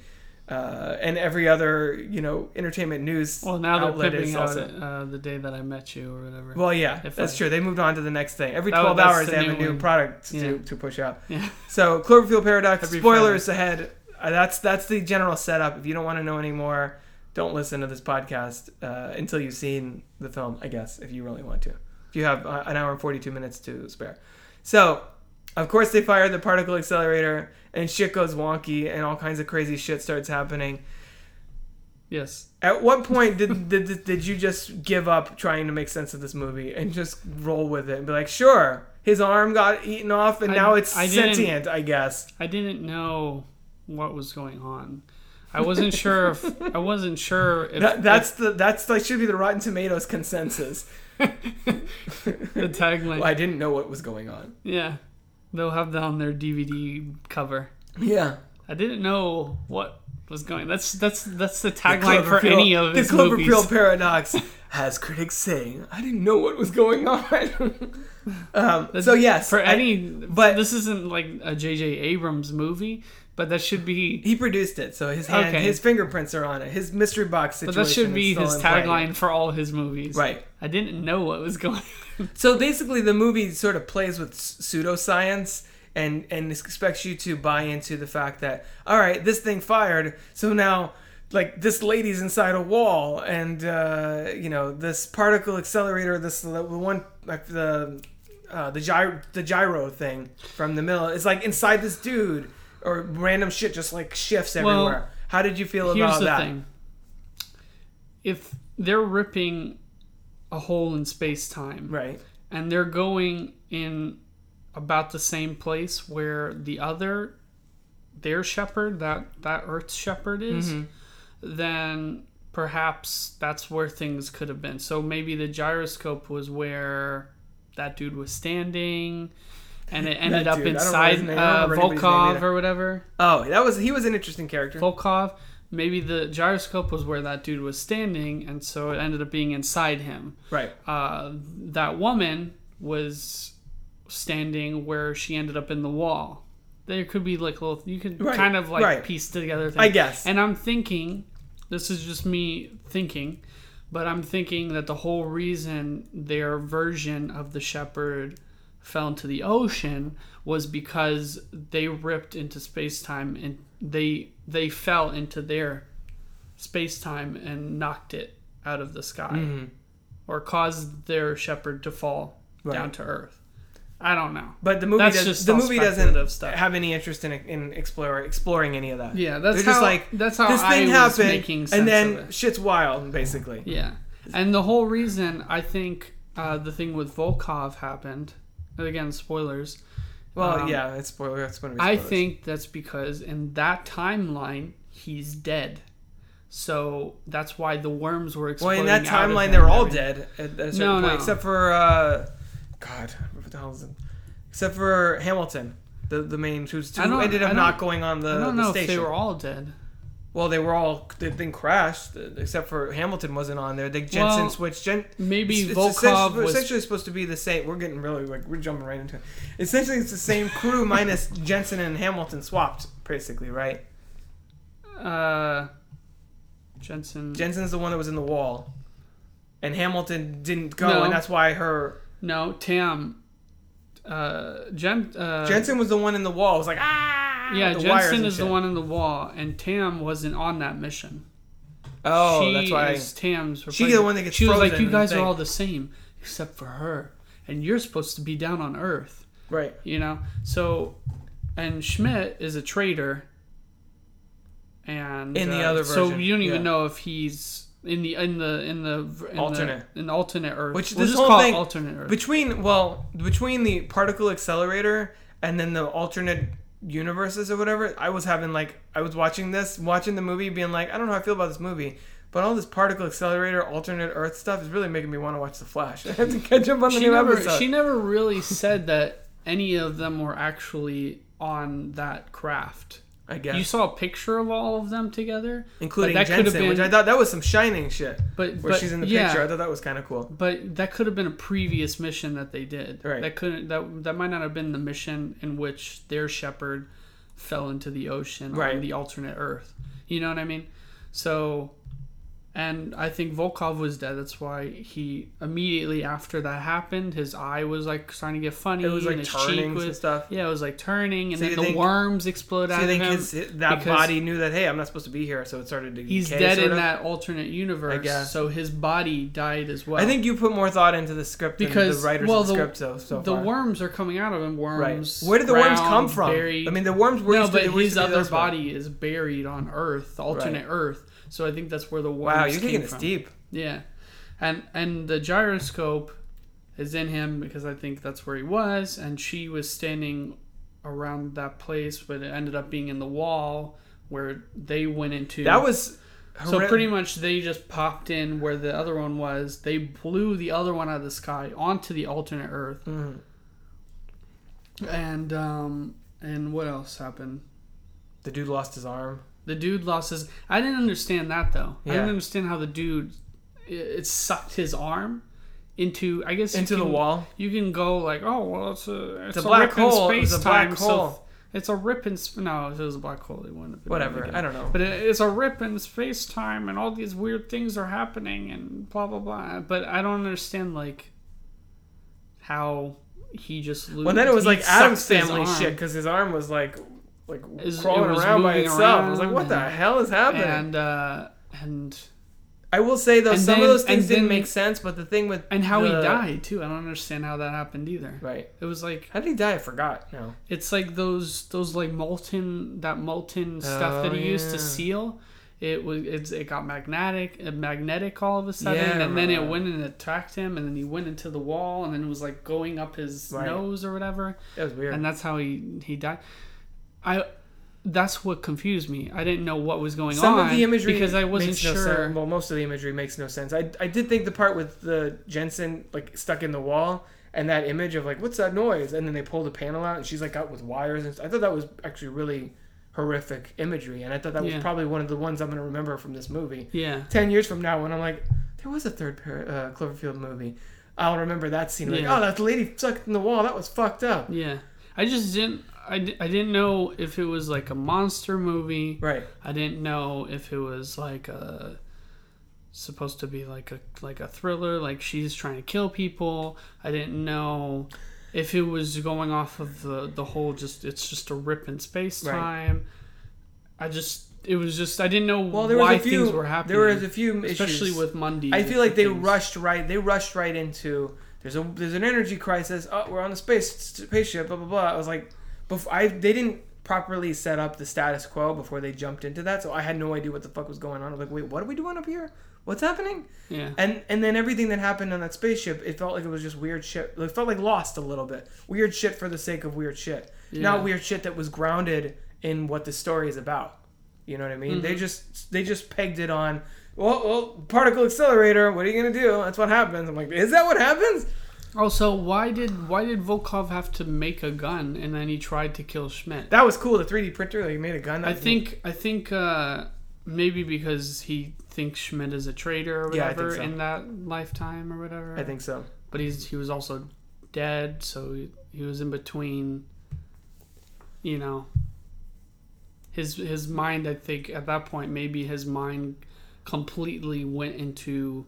Uh, and every other you know entertainment news well, now they're outlet pimping out also uh, the day that I met you or whatever. well, yeah, If that's I- true. They moved on to the next thing. Every 12 that's hours, the they have a new one. product to, Yeah. to push out. yeah. So, Cloverfield Paradox, Every spoilers ahead. Uh, that's that's the general setup. If you don't want to know anymore, don't listen to this podcast uh, until you've seen the film, I guess, if you really want to. If you have uh, an hour and 42 minutes to spare. So, of course, they fire the particle accelerator, and shit goes wonky, and all kinds of crazy shit starts happening. Yes. At what point did, did did you just give up trying to make sense of this movie and just roll with it and be like, sure, his arm got eaten off and I- now it's I sentient, I guess. I didn't know what was going on. I wasn't sure if I wasn't sure if That, that's the that's that should be the Rotten Tomatoes consensus. the tagline. Well, I didn't know what was going on. Yeah, they'll have that on their DVD cover. Yeah, I didn't know what was going. That's that's that's the tagline for any of the his Cloverfield movies. paradox has critics saying, "I didn't know what was going on." um, so yes, for I- any, but this isn't like a J.J. Abrams movie, but that should be. he produced it, so his hand, Okay. his fingerprints are on it. His mystery box But that should be his tagline for all his movies. right? I didn't know what was going. on. So basically, the movie sort of plays with pseudoscience and and expects you to buy into the fact that all right, this thing fired, so now like this lady's inside a wall, and uh, you know this particle accelerator, this the one like the uh, the gyro the gyro thing from the middle is like inside this dude, or random shit just like shifts Well, everywhere. How did you feel Here's about the that? thing. If they're ripping a hole in space time Right. and they're going in about the same place where the other their shepherd, that that Earth's shepherd is, Mm-hmm. then perhaps that's where things could have been. So maybe the gyroscope was where that dude was standing and it ended up dude, I don't remember inside his name. I don't uh, remember anybody's name Volkov or whatever. Oh, that was he was an interesting character. Volkov. Maybe the gyroscope was where that dude was standing, and so it ended up being inside him. Right. Uh, that woman was standing where she ended up in the wall. There could be like little, you could Right, kind of like right. piece together. Things. I guess. And I'm thinking, this is just me thinking, but I'm thinking that the whole reason their version of the shepherd fell into the ocean was because they ripped into space time and they they fell into their space time and knocked it out of the sky or caused their shepherd to fall down Mm-hmm. To earth. I don't know. But the movie That's does, the movie doesn't stuff. have any interest in in explore, exploring any of that. Yeah, that's They're how just like that's how this I thing happened, making sense and then shit's wild, basically. Yeah, and the whole reason I think uh, the thing with Volkov happened, again spoilers. Well, Um, yeah, it's spoiler. It's going to be I think that's because in that timeline he's dead, so that's why the worms were Well, exploding. in that timeline, they were and all dead at a certain No, point, no. except for uh, God, what the hell is it? Except for Hamilton, the the main who's who ended up not going on the, I don't the know station. if they were all dead. Well, they were all the thing crashed, except for Hamilton wasn't on there. They Jensen Well, switched. Gen, Maybe it's, Volkov essentially, was essentially supposed to be the same. We're getting really like we're jumping right into it. Essentially, it's the same crew minus Jensen and Hamilton swapped, basically, right? uh, Jensen. Jensen's the one that was in the wall, and Hamilton didn't go, No. and that's why her no, Tam. Uh, Jen. Uh, Jensen was the one in the wall. It was like ah. Yeah, Jensen is the one in the wall, and Tam wasn't on that mission. Oh, she that's why. is Tam's. She's the one that gets She was like, "You guys are all the same, except for her, and you're supposed to be down on Earth." Right. You know. So, and Schmidt is a traitor, and In the uh, other so you don't even yeah. know if he's in the in the in the in Alternate. the, in the alternate Earth. Which we'll this whole thing- alternate Earth. Between well, between the particle accelerator and then the alternate universes or whatever, I was having like I was watching this, watching the movie, being like, I don't know how I feel about this movie. But all this particle accelerator, alternate Earth stuff is really making me want to watch The Flash. I have to catch up on the she new never episode. she never really said that any of them were actually on that craft. I guess, You saw a picture of all of them together, including that Jensen, which been- I thought that was some shining shit. but Where but, she's in the yeah, picture, I thought that was kind of cool. But that could have been a previous mission that they did. Right. That couldn't that that might not have been the mission in which their shepherd fell into the ocean Right. on the alternate Earth. You know what I mean? So and I think Volkov was dead. That's why he immediately after that happened, his eye was like starting to get funny. It was like and his turning cheek and was stuff. Yeah, it was like turning, and So then the think- worms explode So out of him. his, that body knew that hey, I'm not supposed to be here, so it started to. He's decay, dead in of? that alternate universe, guess. so his body died as well. I think you put more thought into the script because than the writers well, the the, script so, so the far. worms are coming out of him. right. Worms. Where did the worms come from? Buried. I mean, the worms were no, to, but used his other body is buried on Earth, alternate Earth. So I think that's where the Wow, you're taking this deep. Yeah, and and the gyroscope is in him because I think that's where he was, and she was standing around that place, but it ended up being in the wall where they went into. That was So pretty much they just popped in where the other one was. They blew the other one out of the sky onto the alternate Earth. Mhm. And um and what else happened? the dude lost his arm. The dude lost his. I didn't understand that though. I didn't understand how the dude it, it sucked his arm into. I guess Into the wall. You can go like, oh well, it's a it's, a black rip hole. It was a black so hole. it's a rip in sp- no, if it was a black hole. They wouldn't have been Whatever. I don't know. But it, it's a rip in space time, and all these weird things are happening, and blah blah blah. But I don't understand like how he just Well, then it was like Addams family shit because his arm was like like Is- crawling around by itself. I was like, around what the hell is happening? and uh, and I will say though, some then- of those and things didn't then- make sense. But the thing with and how he died too. I don't understand how that happened either. right? It was like How did he die? I forgot. No. it's like those those like molten that molten stuff that Oh, he used to seal. It was it's, it got magnetic uh, magnetic all of a sudden, Yeah, and then it went and attacked him, and then he went into the wall, and then it was like going up his Right. nose or whatever, That was weird. and that's how he he died. I that's what confused me. I didn't know what was going Some on of the imagery because I wasn't no sure. sense. Well, most of the imagery makes no sense. I I did think the part with the Jensen like stuck in the wall and that image of like what's that noise, and then they pull the panel out and she's like out with wires and stuff. I thought that was actually really horrific imagery, and I thought that was probably one of the ones I'm gonna remember from this movie. Yeah, Ten years from now, when I'm like, there was a third par- uh, Cloverfield movie. I'll remember that scene. Like, Yeah. oh, that lady sucked in the wall. That was fucked up. yeah. I just didn't. I, I didn't know if it was like a monster movie. Right. I didn't know if it was like a supposed to be like a like a thriller, like she's trying to kill people. I didn't know if it was going off of the the whole just it's just a rip in space Right. time. I just it was just I didn't know Well, there why was a few. things were happening. There was a few especially issues. with Mundy. I feel like they things. rushed right. They rushed right into there's a there's an energy crisis. Oh, we're on the space spaceship. Blah blah blah. I was like, before I they didn't properly set up the status quo before they jumped into that, so I had no idea what the fuck was going on. I was like, wait, what are we doing up here? What's happening? Yeah. And and then everything that happened on that spaceship, it felt like it was just weird shit. It felt like Lost a little bit. Weird shit for the sake of weird shit. Yeah. Not weird shit that was grounded in what the story is about. You know what I mean? Mm-hmm. They just they just pegged it on. Well, well, particle accelerator. What are you gonna do? That's what happens. I'm like, is that what happens? Also, why did why did Volkov have to make a gun and then he tried to kill Schmidt? That was cool. The 3D printer, like, made a gun. I think I think uh, maybe because he thinks Schmidt is a traitor or Yeah, I think whatever so. in that lifetime or whatever. I think so. but he's he was also dead, so he, he was in between. You know, his his mind. I think at that point, maybe his mind completely went into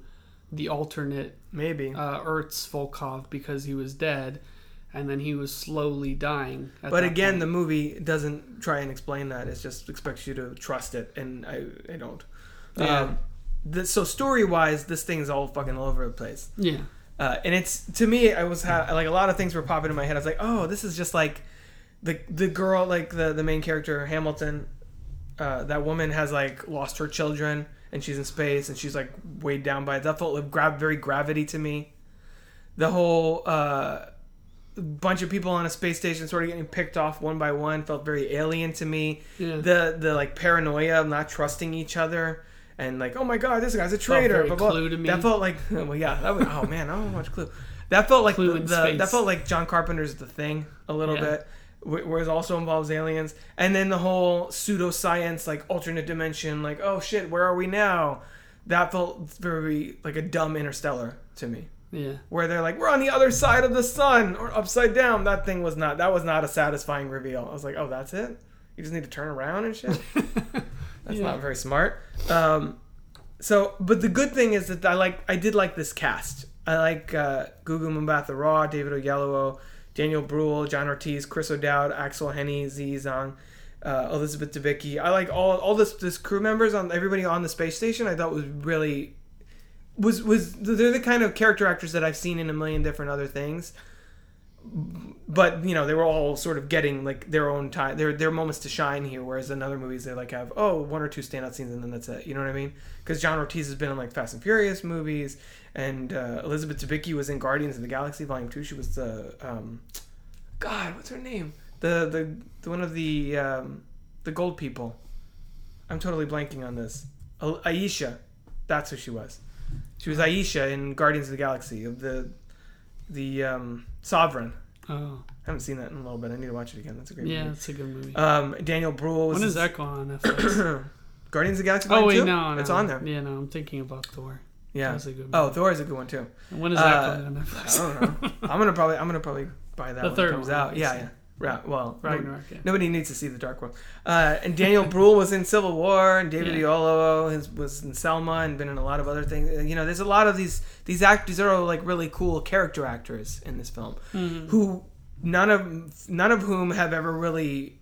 the alternate Maybe. uh, Earth's Volkov because he was dead, and then he was slowly dying. but again, point. the movie doesn't try and explain that. It just expects you to trust it, and I, I don't. Yeah. Um, the, so story wise, this thing's all fucking all over the place. yeah, Uh, and it's to me, I was ha- like a lot of things were popping in my head. I was like, oh, this is just like the the girl, like the the main character Hamilton. Uh, that woman has like lost her children, and she's in space, and she's like weighed down by it. That felt like gra- very gravity to me. The whole uh, bunch of people on a space station sort of getting picked off one by one felt very alien to me. yeah. The the like paranoia of not trusting each other. And like, oh my God, this guy's a Felt traitor. very blah, blah. Clue to me. That felt like, well, yeah, that was. Oh man, I don't watch Clue. That felt like Clue the, the- that felt like John Carpenter's The Thing a little Yeah. bit, where it also involves aliens, and then the whole pseudoscience, like alternate dimension, like oh shit, where are we now? That felt very like a dumb Interstellar to me, yeah. where they're like we're on the other side of the sun or upside down. That thing was not. That was not a satisfying reveal. I was like, oh, that's it. You just need to turn around and shit. That's Yeah. not very smart. Um, so, but the good thing is that I like, I did like this cast. I like uh, Gugu Mbatha Raw, David Oyelowo, Daniel Bruhl, John Ortiz, Chris O'Dowd, Axel Henny, Z Zong, uh, Elizabeth Debicki. I like all all this this crew members on everybody on the space station. I thought was really was was they're the kind of character actors that I've seen in a million different other things. But you know they were all sort of getting like their own time, their their moments to shine here. Whereas in other movies they like have oh one or two standout scenes and then that's it. You know what I mean? Because John Ortiz has been in like Fast and Furious movies, and uh, Elizabeth Debicki was in Guardians of the Galaxy Volume Two. She was the um, God, what's her name? The the, the one of the um, the gold people. I'm totally blanking on this. A- Ayesha, that's who she was. She was Ayesha in Guardians of the Galaxy of the the um, Sovereign. Oh, I haven't seen that in a little bit. I need to watch it again. That's a great yeah, movie. Yeah, it's a good movie. Um, Daniel Bruhl was when is that going on? Guardians of the Galaxy. oh wait, two? no, no, it's on there. Yeah, no, I'm thinking about Thor. Yeah. That's a good Oh, movie. Thor is a good one too. When is that uh, going on I don't know. I'm gonna probably I'm gonna probably buy that The when third it comes one, out. Yeah, obviously. Ra- well, Ragnarok. Yeah. nobody needs to see the Dark World. Uh, and Daniel Bruhl was in Civil War, and David Yeah. Was in Selma, and been in a lot of other things. You know, there's a lot of these these actors are like really cool character actors in this film, Mm-hmm. who none of none of whom have ever really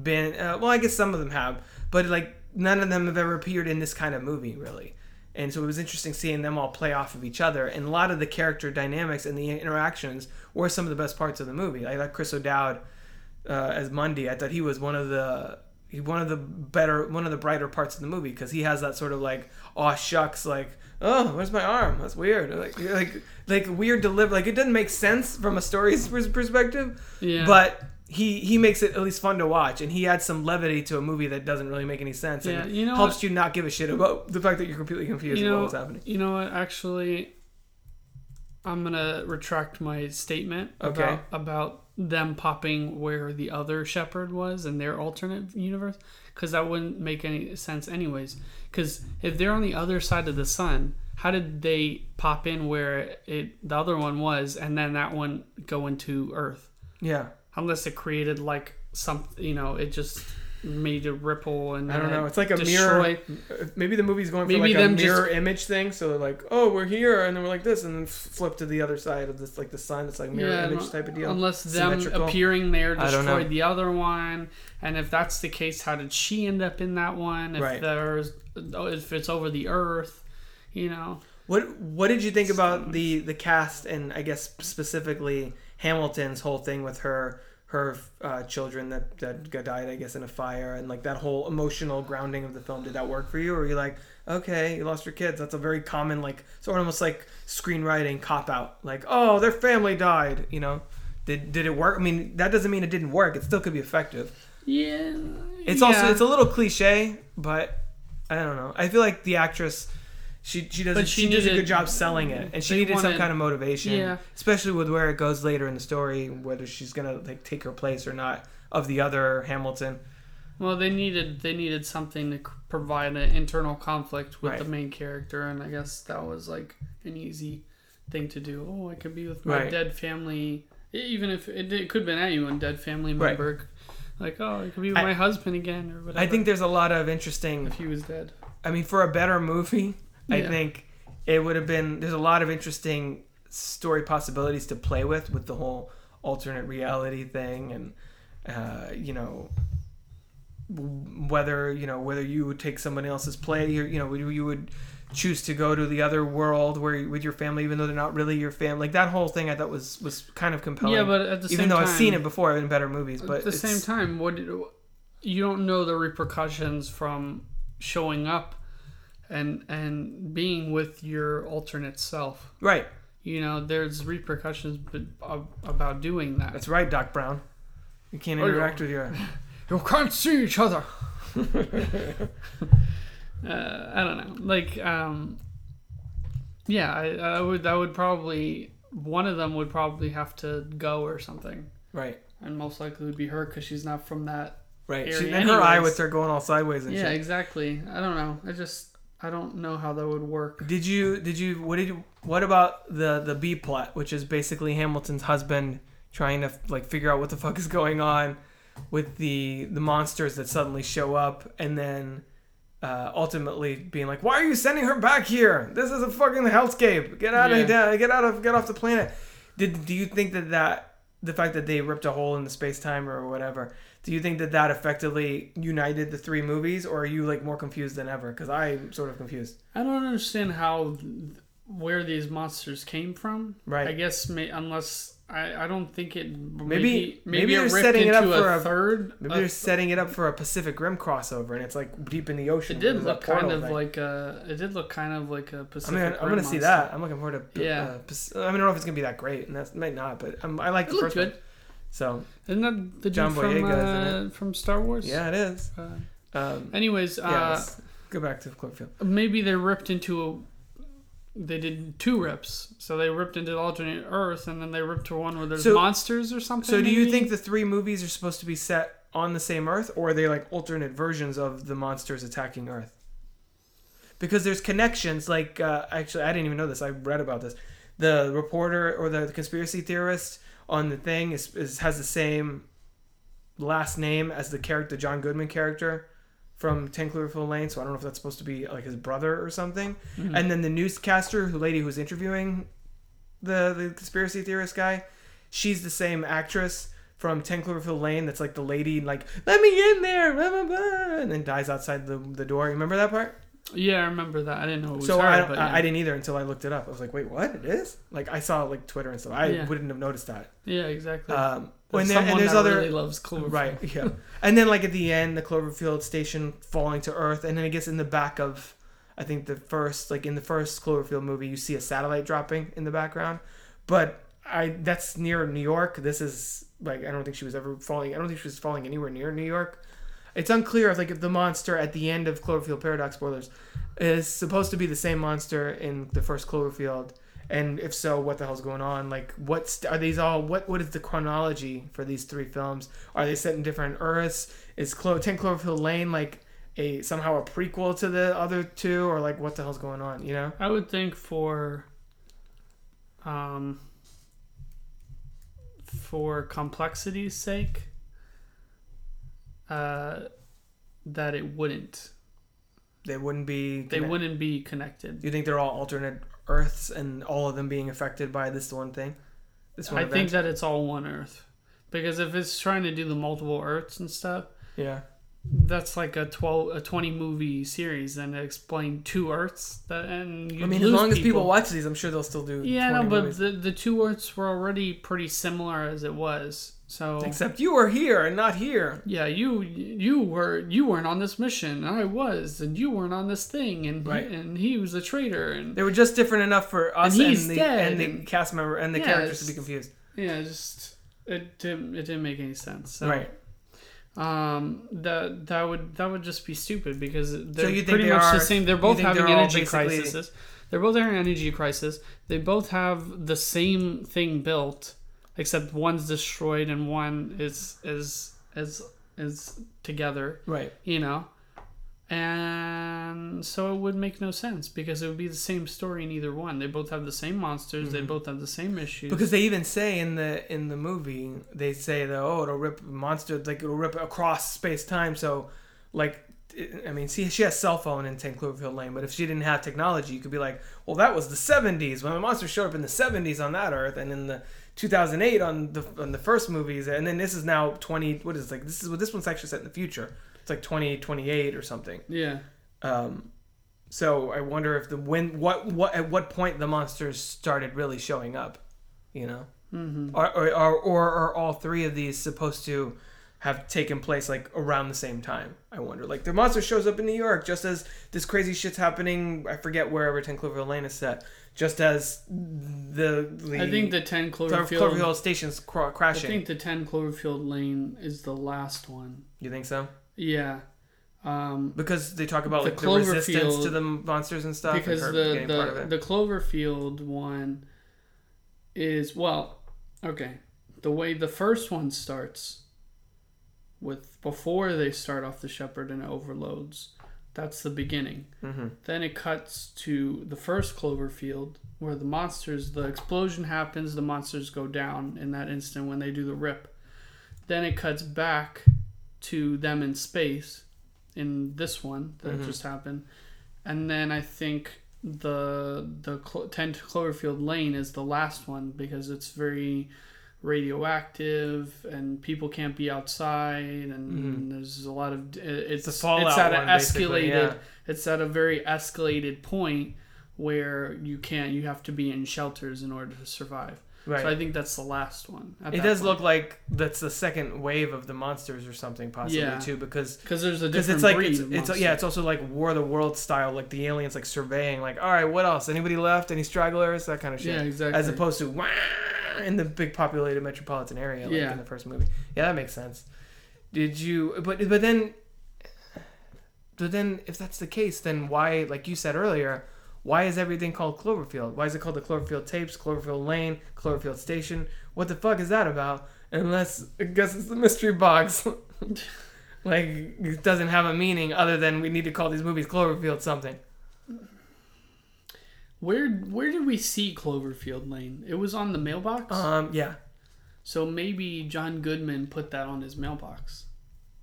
been. Uh, well, I guess some of them have, but like none of them have ever appeared in this kind of movie, really. And so it was interesting seeing them all play off of each other, and a lot of the character dynamics and the interactions were some of the best parts of the movie. I like Chris O'Dowd uh, as Mundy. I thought he was one of the he- one of the better one of the brighter parts of the movie because he has that sort of like oh shucks like oh where's my arm that's weird like like like weird deliver like it doesn't make sense from a story's perspective Yeah. but he he makes it at least fun to watch and he adds some levity to a movie that doesn't really make any sense Yeah, and you know helps what? you not give a shit about the fact that you're completely confused you about what's happening you know what? Actually, I'm gonna retract my statement Okay. about about them popping where the other shepherd was in their alternate universe, because that wouldn't make any sense anyways. Because if they're on the other side of the sun, how did they pop in where it the other one was, and then that one go into Earth? yeah Unless it created like some, you know, it just made a ripple and I don't know. It's like a destroyed- mirror. Maybe the movie's going for Maybe like a them just- mirror image thing. So like, oh, we're here, and then we're like this, and then flip to the other side of this, like the sun. It's like mirror Yeah, image type of deal. Unless them appearing there I don't know. destroyed the other one, and if that's the case, how did she end up in that one? If Right. there's, oh, if it's over the Earth, you know. What What did you think about the the cast and I guess specifically Hamilton's whole thing with her her uh, children that that got- died I guess in a fire and like that whole emotional grounding of the film? Did that work for you, or were you like, okay, you lost your kids? That's a very common like sort of almost like screenwriting cop out. Like, oh, their family died. You know, did did it work? I mean, that doesn't mean it didn't work. It still could be effective. Yeah. It's yeah. also it's a little cliche, but I don't know. I feel like the actress she she does But she, she does a good job selling it, and she needed some kind of motivation, Yeah. especially with where it goes later in the story, whether she's gonna like take her place or not of the other Hamilton. Well, they needed they needed something to provide an internal conflict with Right. the main character, and I guess that was like an easy thing to do. Oh, I could be with my Right. dead family, even if it, it could have been anyone, dead family Right. member. Like, oh, I could be with I- my husband again, or whatever. I think there's a lot of interesting. if he was dead. I mean, for a better movie, I think it would have been. There's a lot of interesting story possibilities to play with with the whole alternate reality thing, and uh, you know whether you know whether you would take somebody else's play, or you know you you would choose to go to the other world where with your family, even though they're not really your family. Like that whole thing, I thought was was kind of compelling. Yeah, but at the even same though time, I've seen it before in better movies, but at the same time, what you don't know the repercussions from showing up and and being with your alternate self. right. You know, there's repercussions b- about doing that. That's right, Doc Brown. You can't Oh, interact with your. You can't see each other. uh, I don't know. Like, um, yeah, I, I would. I would probably one of them would probably have to go or something, Right. and most likely would be her because she's not from that. Right. She, and her eye anyways. with her going all sideways and Yeah, shit. exactly. I don't know. I just I don't know how that would work. Did you did you what did you what about the the B plot, which is basically Hamilton's husband trying to like figure out what the fuck is going on with the the monsters that suddenly show up and then uh, ultimately being like, "Why are you sending her back here? This is a fucking hellscape. Get out Yeah. of here! Get out of get off the planet." Did do you think that that the fact that they ripped a hole in the space time or whatever? Do you think that that effectively united the three movies, or are you like more confused than ever? Because I'm sort of confused. I don't understand how where these monsters came from. Right. I guess may, unless I, I don't think it maybe Maybe- they're setting it up for a, a- third. Maybe a- they're setting it up for a Pacific Rim crossover, and it's like deep in the ocean. it did look kind of thing. like a. It did look kind of like a I Pacific. mean, I'm gonna see that. I'm looking forward to. Yeah. Uh, I mean, I don't know if it's gonna be that great, and that might not, but um, I like It the first good. one. So Isn't that the dude John from Boyega, uh, from Star Wars? yeah, it is. Uh, Um, anyways, yeah, uh, go back to Cloverfield. maybe they ripped into a. They did two rips, so they ripped into alternate Earth, and then they ripped to one where there's So- monsters or something. So, do you think the three movies are supposed to be set on the same Earth, or are they like alternate versions of the monsters attacking Earth? Because there's connections. Like, uh, actually, I didn't even know this. I read about this. The reporter or the conspiracy theorist on the thing is, is has the same last name as the character, the John Goodman character from 10 Cloverfield Lane. So I don't know if that's supposed to be like his brother or something. Hmm. And then the newscaster, who lady who's interviewing the the conspiracy theorist guy, she's the same actress from 10 Cloverfield Lane. That's like the lady, like let me in there, blah, blah, blah, and then dies outside the the door. You remember that part? Yeah, I remember that. I didn't know it was so her, I, but I, yeah. I didn't either until I looked it up. I was like, wait, what? It is? Like I saw like Twitter and stuff. I Yeah. wouldn't have noticed that. yeah, exactly. Um, and, there, someone and there's that other really loves Cloverfield. right, yeah. and then like at the end, the Cloverfield station falling to Earth, and then I guess in the back of, I think the first like in the first Cloverfield movie, you see a satellite dropping in the background, but I that's near New York. This is like I don't think she was ever falling. I don't think she was falling anywhere near New York. It's unclear if like if the monster at the end of Cloverfield Paradox spoilers is supposed to be the same monster in the first Cloverfield, and if so, what the hell's going on? Like, what's are these all? What what is the chronology for these three films? Are they set in different Earths? Is Clo- Ten Cloverfield Lane like a somehow a prequel to the other two, or like what the hell's going on? You know? I would think for um for complexity's sake uh that it wouldn't They wouldn't be. they wouldn't be connected. Do you think they're all alternate Earths and all of them being affected by this one thing? This one I event? think that it's all one earth. Because if it's trying to do the multiple earths and stuff, Yeah. that's like a 12 a 20 movie series and explain two earths that and you I mean, as long as people watch these, I'm sure they'll still do. Yeah, no, but movies. the the two earths were already pretty similar as it was. So except you were here and not here. yeah, you you were you weren't on this mission, and I was, and you weren't on this thing, and Right. he, and he was a traitor, and They were just different enough for us And and, the dead, and the cast member and the Yeah, characters to be confused. yeah, just it didn't it didn't make any sense. So, right. Um, that that would that would just be stupid because they're think pretty they much are- the same. They're both having they're energy crises. They're both having energy crisis. They both have the same thing built, except one's destroyed and one is is is is together. Right. You know, and so it would make no sense because it would be the same story in either one. They both have the same monsters. They both have the same issues. Mm-hmm. Because they even say in the in the movie, they say that oh, it'll rip monster like it'll rip across space time. So, like, it- I mean, see, she has cell phone in Ten Cloverfield Lane, but if she didn't have technology, you could be like, well, that was the '70s when the monster showed up in the '70s on that Earth, and in the 2008 on the on the first movies, and then this is now 20. What is it, like? This is what this one's actually set in the future. It's like 2028 or something. yeah. Um, so I wonder if the when what what at what point the monsters started really showing up, you know, mm-hmm. or, or, or or are all three of these supposed to have taken place like around the same time? I wonder. Like the monster shows up in New York just as this crazy shit's happening. I forget wherever Ten Cloverfield Lane is set. Just as the, the I think the ten Clover- Cloverfield. Cloverfield station's cr- I think the ten Cloverfield Lane is the last one. you think so? Yeah. Um, Because they talk about The like the, resistance to the monsters and stuff. because her the getting part of the, the Cloverfield one is well, okay. The way the first one starts with before they start off the shepherd and overloads, that's the beginning. mm-hmm. Then it cuts to the first Cloverfield where the monsters, the explosion happens, the monsters go down in that instant when they do the rip. Then it cuts back to them in space in this one that Mhm. just happened. And then I think the the Clo- 10 Cloverfield Lane is the last one because it's very radioactive and people can't be outside and mm-hmm. there's a lot of it's a fallout it's at one, an escalated yeah. it's at a very escalated point where you can't you have to be in shelters in order to survive Right. so i think that's the last one It does point. look like that's the second wave of the monsters or something possibly Yeah. too because because there's a different it's like breed it's, it's yeah it's also like War of the World style like the aliens like surveying like all right what else anybody left any stragglers that kind of shit Yeah, exactly. as opposed to wah, in the big populated metropolitan area like Yeah. in the first movie yeah that makes sense did you but but then but then if that's the case then why like you said earlier why is everything called Cloverfield? Why is it called the Cloverfield tapes, Cloverfield Lane, Cloverfield Station? What the fuck is that about? Unless I guess it's the mystery box. like it doesn't have a meaning other than we need to call these movies Cloverfield something. where where did we see cloverfield lane it was on the mailbox Um, yeah, So maybe John Goodman put that on his mailbox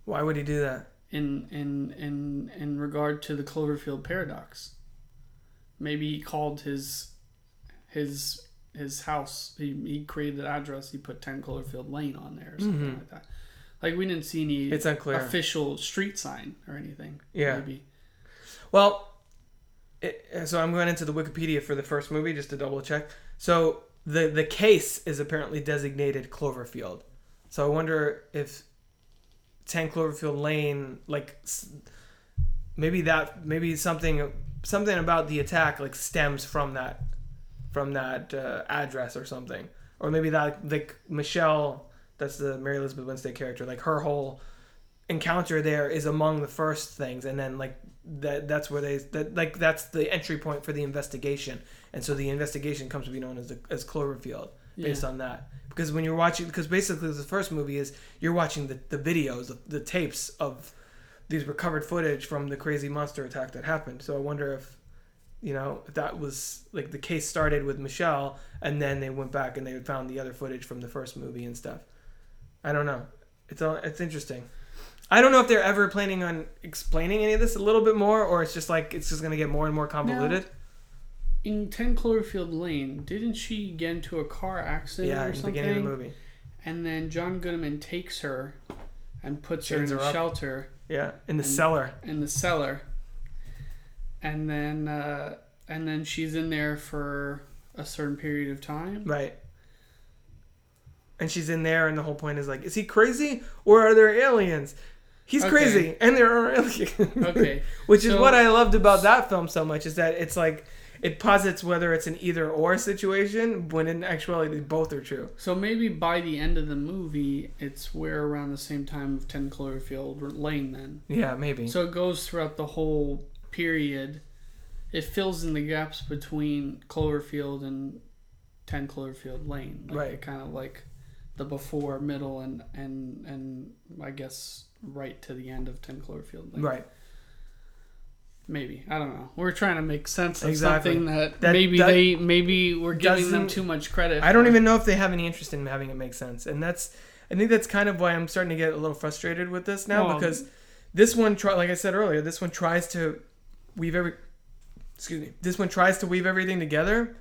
Why would he do that? in in in in regard to the Cloverfield paradox. Maybe he called his his his house. He, he created the address. He put ten Cloverfield Lane on there or something like that. Like we didn't see any Mm-hmm. It's unclear. official street sign or anything. Yeah. Maybe. Well, it, so I'm going into the Wikipedia for the first movie just to double check. So the the case is apparently designated Cloverfield. So I wonder if 10 Cloverfield Lane, like maybe that maybe something something about the attack like stems from that from that uh, address or something, or maybe that like Michelle, that's the Mary Elizabeth Winstead character, like her whole encounter there is among the first things and then like that that's where they that like that's the entry point for the investigation. And so the investigation comes to be known as the, as cloverfield based Yeah. on that. Because when you're watching because basically the first movie is you're watching the, the videos the, the tapes of these recovered footage from the crazy monster attack that happened. So i wonder if you know if that was like the case started with michelle and then they went back and they found the other footage from the first movie and stuff. I don't know. It's all it's interesting. I don't know if they're ever planning on explaining any of this a little bit more, or it's just like it's just gonna get more and more convoluted. In 10 Cloverfield Lane, didn't she get into a car accident yeah, or in the something? beginning of the movie. And then John Goodman takes her and puts Chains her in a shelter Yeah, in the And- cellar. in the cellar. And then uh, and then she's in there for a certain period of time. Right. And she's in there, and the whole point is like, is he crazy or are there aliens? He's Okay. crazy, and there are aliens. Okay. Which is So- what I loved about that film so much is that it's like it posits whether it's an either or situation when in actuality both are true. So maybe by the end of the movie, it's where around the same time of 10 Cloverfield Lane then. Yeah, maybe. So it goes throughout the whole period. It fills in the gaps between Cloverfield and 10 Cloverfield Lane. Like Right. kind of like the before, middle, and, and, and I guess right to the end of 10 Cloverfield Lane. right. Maybe. I don't know. We're trying to make sense of Exactly. something that, That- maybe that they, maybe we're giving them too much credit. I don't for. even know if they have any interest in having it make sense, and that's I think that's kind of why I'm starting to get a little frustrated with this now Well- because this one, try, like I said earlier, this one tries to weave every excuse me, this one tries to weave everything together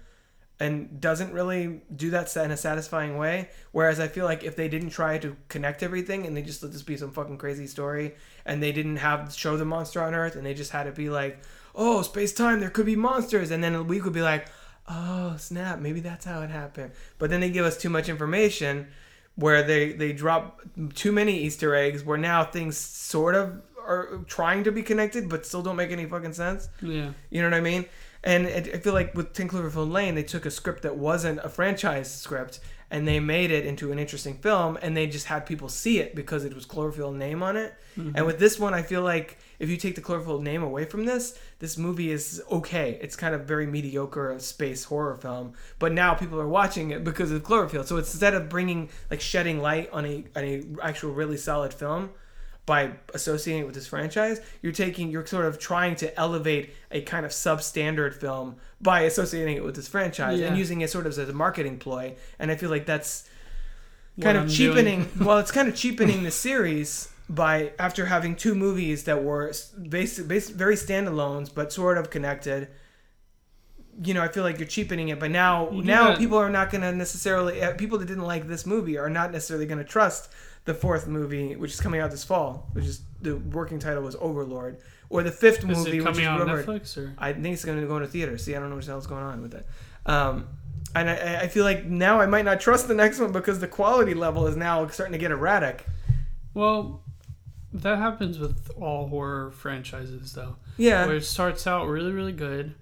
and doesn't really do that in a satisfying way. Whereas I feel like if they didn't try to connect everything and they just let this be some fucking crazy story and they didn't have show the monster on Earth and they just had it be like, oh, space time, there could be monsters, and then we could be like, oh snap, maybe that's how it happened. But then they give us too much information where they they drop too many Easter eggs where now things sort of are trying to be connected but still don't make any fucking sense. Yeah. You know what I mean? And it, I feel like with Ten Cloverfield Lane, they took a script that wasn't a franchise script and they made it into an interesting film, and they just had people see it because it was Cloverfield name on it. Mm-hmm. And with this one, I feel like if you take the Cloverfield name away from this, this movie is okay. It's kind of very mediocre space horror film, but now people are watching it because of Cloverfield. So instead of bringing like shedding light on a on a actual really solid film, by associating it with this franchise, you're taking, you're sort of trying to elevate a kind of substandard film by associating it with this franchise and using it sort of as a marketing ploy. And I feel like that's What kind I'm of cheapening. well, it's kind of cheapening the series by after having two movies that were basic, very standalones but sort of connected. You know, I feel like you're cheapening it, but now now that- people are not going to necessarily uh, people that didn't like this movie are not necessarily going to trust the fourth movie, which is coming out this fall, which is the working title was Overlord, or the fifth Is movie, it which coming is out rumored. Netflix or? I think it's going to go into theater. See, I don't know what the hell's going on with that. Um, and I, I feel like now I might not trust the next one because the quality level is now starting to get erratic. Well, that happens with all horror franchises, though. Yeah. Where it starts out really, really good.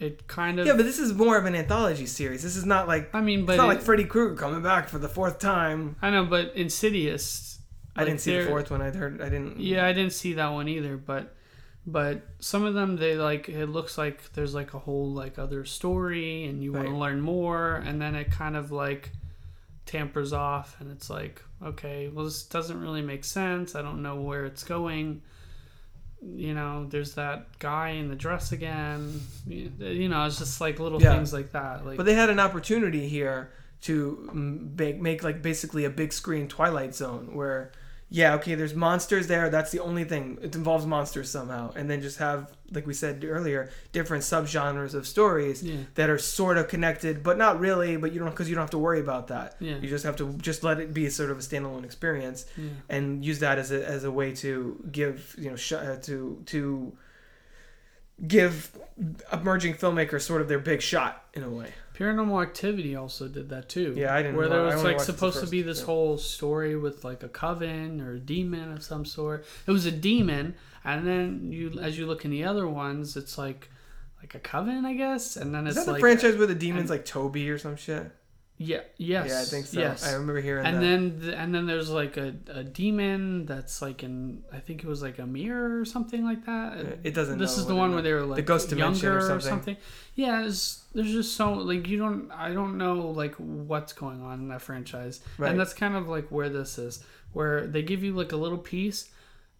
It kind of. Yeah, but this is more of an anthology series. This is not like I mean, but it's not it- like Freddy Krueger coming back for the fourth time. I know, but Insidious. I like, didn't see the fourth one. I heard. I didn't. Yeah, I didn't see that one either, but but some of them they like it looks like there's like a whole like other story and you want to learn more and then it kind of like tampers off and it's like okay well this doesn't really make sense i don't know where it's going you know there's that guy in the dress again you uh, you know it's just like little Yeah. things like that like But they had an opportunity here to mm, make make like basically a big screen Twilight Zone where yeah, okay, there's monsters there. That's the only thing. It involves monsters somehow, and then just have, like we said earlier, different subgenres of stories Yeah. that are sort of connected, but not really. But you don't because you don't have to worry about that. Yeah. You just have to just let it be sort of a standalone experience, Yeah. and use that as a as a way to give you know sh- uh, to to give emerging filmmakers sort of their big shot in a way. Paranormal Activity also did that too. Yeah, I didn't Where there was like supposed to be this two. whole story with like a coven or a demon of some sort. It was a demon, and then you, as you look in the other ones, it's like like a coven, I guess. And then Is it's that like the franchise where the demons like Toby or some shit? yeah, yes, Yeah, I think so. Yes, I remember hearing and that. then the, and then there's like a, a demon that's like in I think it was like a mirror or something like that. it doesn't. This know is the one where they were like the ghost dimension or younger something. Yeah, it's, there's just so like you don't I don't know like what's going on in that franchise, Right. and that's kind of like where this is, where they give you like a little piece,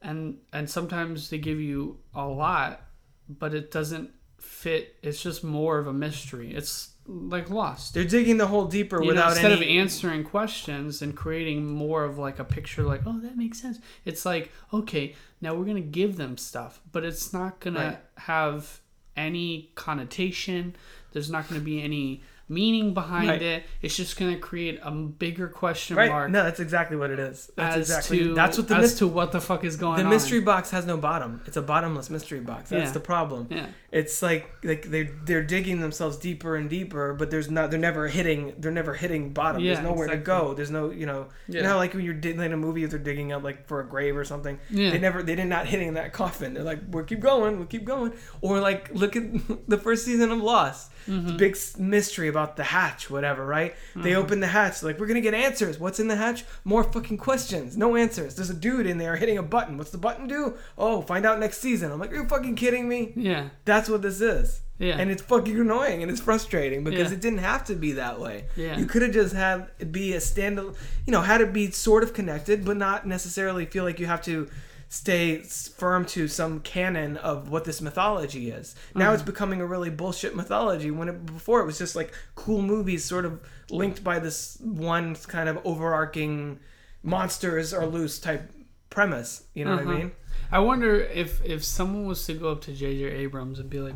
and and sometimes they give you a lot, but it doesn't fit. It's just more of a mystery. It's like Lost. They're digging the hole deeper You know, without instead of answering questions and creating more of like a picture like oh that makes sense it's like okay now we're gonna give them stuff but it's not gonna Right. have any connotation there's not gonna be any meaning behind Right. it it's just gonna create a bigger question right? mark No, that's exactly what it is. That's as exactly. to that's what the as mys- to what the fuck is going the on mystery box has no bottom. It's a bottomless mystery box. That's Yeah. the problem. yeah It's like like they they're digging themselves deeper and deeper, but there's not. They're never hitting. They're never hitting bottom. Yeah, there's nowhere to go. There's no. You know. You know, like when you're digging in a movie, if they're digging up like for a grave or something. Yeah. They never. They did not hitting that coffin. They're like, we'll keep going. We'll keep going. Or like, look at the first season of Lost. Mm-hmm. Big mystery about the hatch, whatever. Right? They open the hatch. Like, we're gonna get answers. What's in the hatch? More fucking questions. No answers. There's a dude in there hitting a button. What's the button do? Oh, find out next season. I'm like, are you fucking kidding me? yeah That's what this is. Yeah. And it's fucking annoying and it's frustrating because Yeah. it didn't have to be that way. Yeah. You could have just had it be a stand you know, had it be sort of connected, but not necessarily feel like you have to stay firm to some canon of what this mythology is. Now Mm-hmm. it's becoming a really bullshit mythology when it, before it was just like cool movies sort of linked by this one kind of overarching monsters are loose type premise. You know what. I mean? I wonder if if someone was to go up to J.J. Abrams and be like,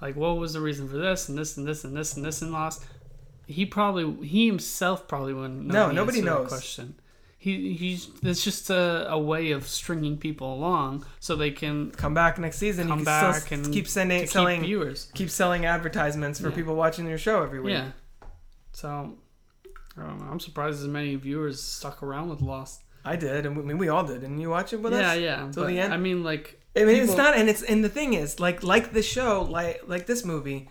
like, what was the reason for this and this and this and this and this and Lost? He probably he himself probably wouldn't. Know No, nobody answer to that knows. Question. He he's it's just a, a way of stringing people along so they can Come back next season. come back and keep sending keep selling viewers. keep selling advertisements for Yeah. people watching your show every week. Yeah. So I don't know. I'm surprised as many viewers stuck around with Lost. I did, and we, I mean, we all did. Didn't you watch it with yeah, us? yeah. yeah. Till the end? I mean, like I mean, it's not, and it's and the thing is, like like this show, like like this movie,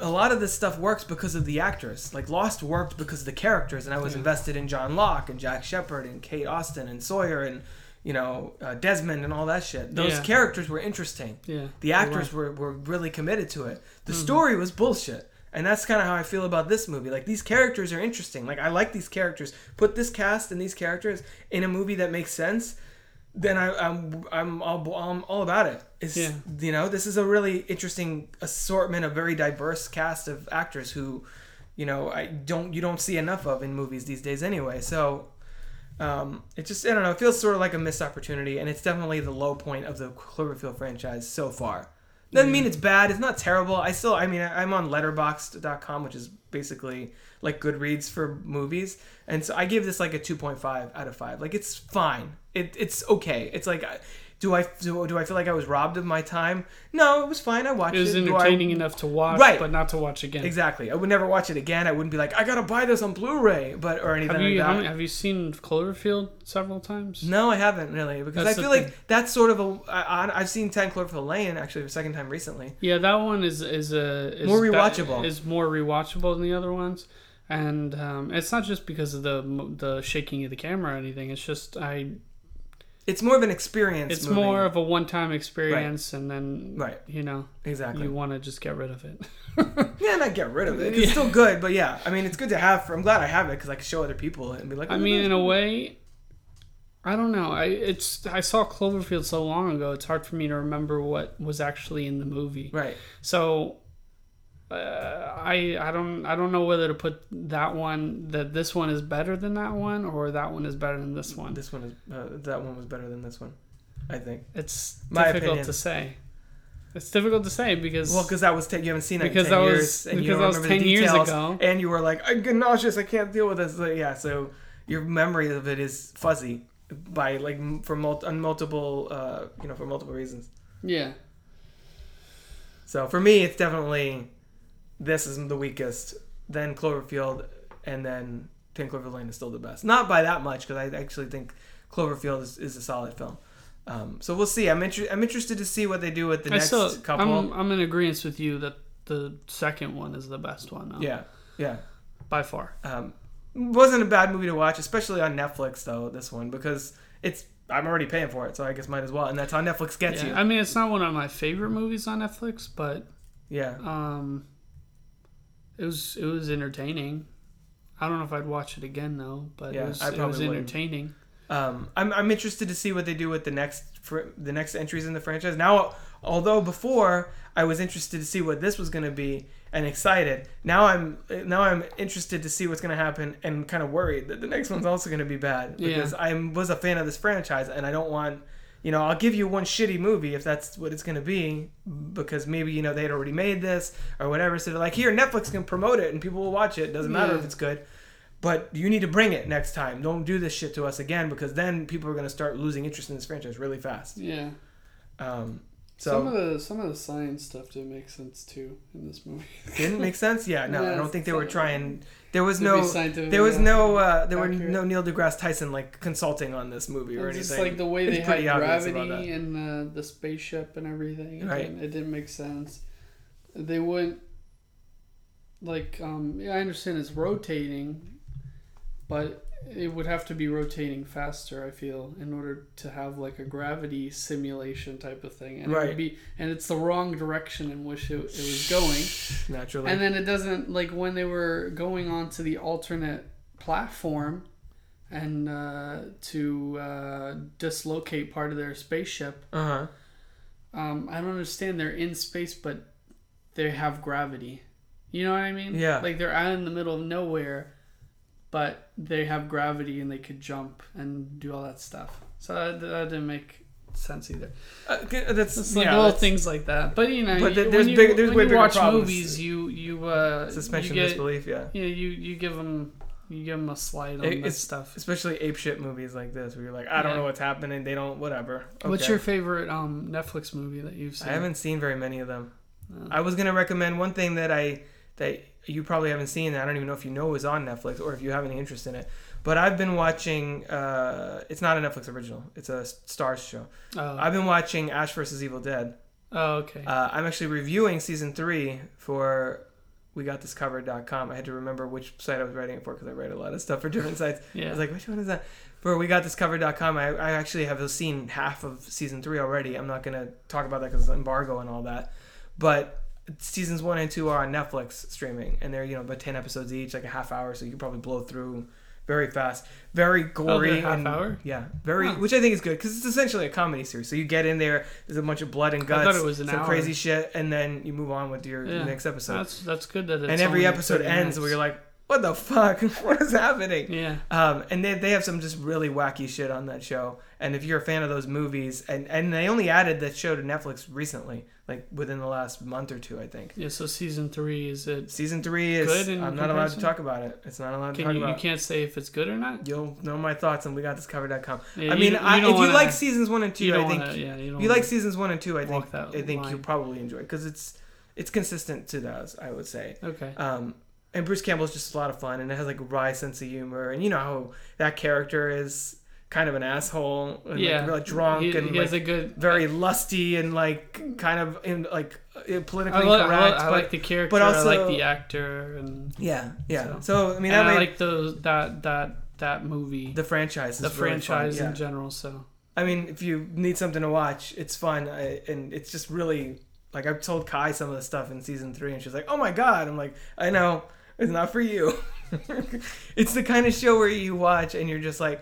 a lot of this stuff works because of the actors. Like Lost worked because of the characters, and I was Yeah. invested in John Locke and Jack Shephard and Kate Austin and Sawyer and you know uh, Desmond and all that shit. Those Yeah. characters were interesting. Yeah. The actors were, were really committed to it. The story was bullshit. And that's kind of how I feel about this movie. Like these characters are interesting. Like I like these characters. Put this cast and these characters in a movie that makes sense, then I, I'm I'm all, I'm all about it. It's Yeah. you know this is a really interesting assortment of very diverse cast of actors who, you know, I don't you don't see enough of in movies these days anyway. So um, it just I don't know. It feels sort of like a missed opportunity, and it's definitely the low point of the Cloverfield franchise so far. Doesn't mean it's bad. It's not terrible. I still, I mean, I'm on Letterboxd.com, which is basically like Goodreads for movies, and so I give this like a 2.5 out of five. Like it's fine. It, it's okay. It's like, do I do, do I feel like I was robbed of my time? No, it was fine. I watched It was it. I- entertaining enough to watch, Right. but not to watch again. Exactly. I would never watch it again. I wouldn't be like, I gotta buy this on Blu-ray, but or anything Have you like that. have you seen Cloverfield several times? No, I haven't really because That's I feel like thing. that's sort of a. I, I- I've seen Ten Cloverfield Lane actually for a second time recently. Yeah, that one is is a is More rewatchable. is more rewatchable than the other ones, and um, it's not just because of the the shaking of the camera or anything. It's just I. It's more of an experience. It's movie. more of a one time experience, and then Right. you know exactly. you want to just get rid of it. yeah, not get rid of it. It's still good, but yeah, I mean, it's good to have. For, I'm glad I have it because I can show other people and be like. I mean, this." in a way, I don't know. I it's I saw Cloverfield so long ago. It's hard for me to remember what was actually in the movie. right. So uh, I I don't I don't know whether to put that one that this one is better than that one or that one is better than this one. This one is uh, that one was better than this one, I think. It's My difficult opinion. to say. It's difficult to say because Well, because that was ten, you haven't seen that Because in ten that years, was- and you because that was 10 years ago. and you were like, "I get nauseous, I can't deal with this." Like, yeah, so your memory of it is fuzzy by like for mul- on multiple, uh, you know, for multiple reasons. yeah, So for me, it's definitely this is the weakest. Then Cloverfield, and then Ten Cloverfield Lane is still the best. Not by that much, because I actually think Cloverfield is, is a solid film. Um, so we'll see. I'm inter- I'm interested to see what they do with the I next still couple. I'm I'm in agreement with you that the second one is the best one. Though, yeah, yeah. by far. Um, wasn't a bad movie to watch, especially on Netflix though. This one because it's I'm already paying for it, so I guess might as well. And that's how Netflix gets Yeah, you. I mean, it's not one of my favorite movies on Netflix, but yeah, um, it was it was entertaining. I don't know if I'd watch it again though, but Yeah, it was, I it was probably entertaining. um, I'm I'm interested to see what they do with the next fr- the next entries in the franchise. Now, although before I was interested to see what this was going to be and excited, now I'm now I'm interested to see what's going to happen and kind of worried that the next one's also going to be bad Yeah. because I was a fan of this franchise and I don't want. You know, I'll give you one shitty movie if that's what it's going to be, because maybe you know they had already made this or whatever. So they're like, here, Netflix can promote it and people will watch it. Doesn't matter Yeah. if it's good but you need to bring it next time. Don't do this shit to us again because then people are going to start losing interest in this franchise really fast. Yeah. Um, some of the some of the science stuff didn't make sense too in this movie. didn't make sense. Yeah, no, I don't think they were trying. There was no. There was no. Uh, there were no Neil deGrasse Tyson like consulting on this movie or It's just anything. like the way they had pretty obvious about gravity and the, the spaceship and everything. It, Right. didn't, it didn't make sense. They wouldn't like um yeah, I understand it's rotating, but it would have to be rotating faster, I feel, in order to have like a gravity simulation type of thing. And it would be and it's the wrong direction in which it, it was going. naturally. And then it doesn't like when they were going on to the alternate platform and uh, to uh, dislocate part of their spaceship. uh huh. Um, I don't understand. They're in space, but they have gravity. You know what I mean? Yeah. Like they're out in the middle of nowhere, but they have gravity and they could jump and do all that stuff. So that, that didn't make sense either. Uh, that's It's like yeah, little that's things like that. But you know, But when there's you, big- there's when way you bigger watch problems. movies, you you uh, suspension you of get, disbelief. Yeah. Yeah, you you give them you give them a slide on It- it's- stuff. Especially ape shit movies like this, where you're like, I don't know what's happening. They don't. Whatever. What's your favorite um, Netflix movie that you've seen? I haven't seen very many of them. No. I was gonna recommend one thing that I that you probably haven't seen. That I don't even know if you know is on Netflix or if you have any interest in it. But I've been watching. Uh, it's not a Netflix original. It's a Starz show. Oh, I've been watching Ash vs Evil Dead. oh, okay. Uh, I'm actually reviewing season three for WeGotThisCovered.com. I had to remember which site I was writing it for because I write a lot of stuff for different sites. yeah. I was like, which one is that? For WeGotThisCovered.com, I, I actually have seen half of season three already. I'm not going to talk about that because it's embargo and all that. But seasons one and two are on Netflix streaming, and they're, you know, about 10 episodes each, like a half hour, so you can probably blow through very fast. Very oh, gory. Oh, half and- hour? Yeah. Very, which I think is good because it's essentially a comedy series. So you get in there, there's a bunch of blood and guts, thought it was an some hour. crazy shit, and then you move on with your Yeah. next episode. that's that's good that it's and every episode ends minutes. where you're like, what the fuck? what is happening? yeah. Um, and they, they have some just really wacky shit on that show. And if you're a fan of those movies, and, and they only added that show to Netflix recently, like within the last month or two, I think. Yeah, so season three is it? Season three is. Good I'm not allowed to talk about it. It's not allowed to Can talk you, you can't say if it's good or not? You'll know my thoughts on WeGotThisCovered.com. Yeah, I you mean, don't- I, you if you wanna- like seasons one and two, you I think wanna, yeah, you you like seasons one and two, I think I think line. you'll probably enjoy because it's it's consistent to those. I would say. Okay. Um, and Bruce Campbell's just a lot of fun, and it has like a wry sense of humor, and you know how that character is kind of an asshole, and yeah. like really drunk he, and he like, a good. very lusty and like kind of in like uh, politically I, I, correct. I but like the character. but I also- like the actor, and yeah, yeah. So- So, I mean, I made like those that that that movie, the franchise. Is the really fun, franchise yeah. in general. So I mean, if you need something to watch, it's fun, I, and it's just really like I've told Kai some of the stuff in season three, and she's like, "Oh my god!" I'm like, "I know, it's not for you." it's the kind of show where you watch and you're just like,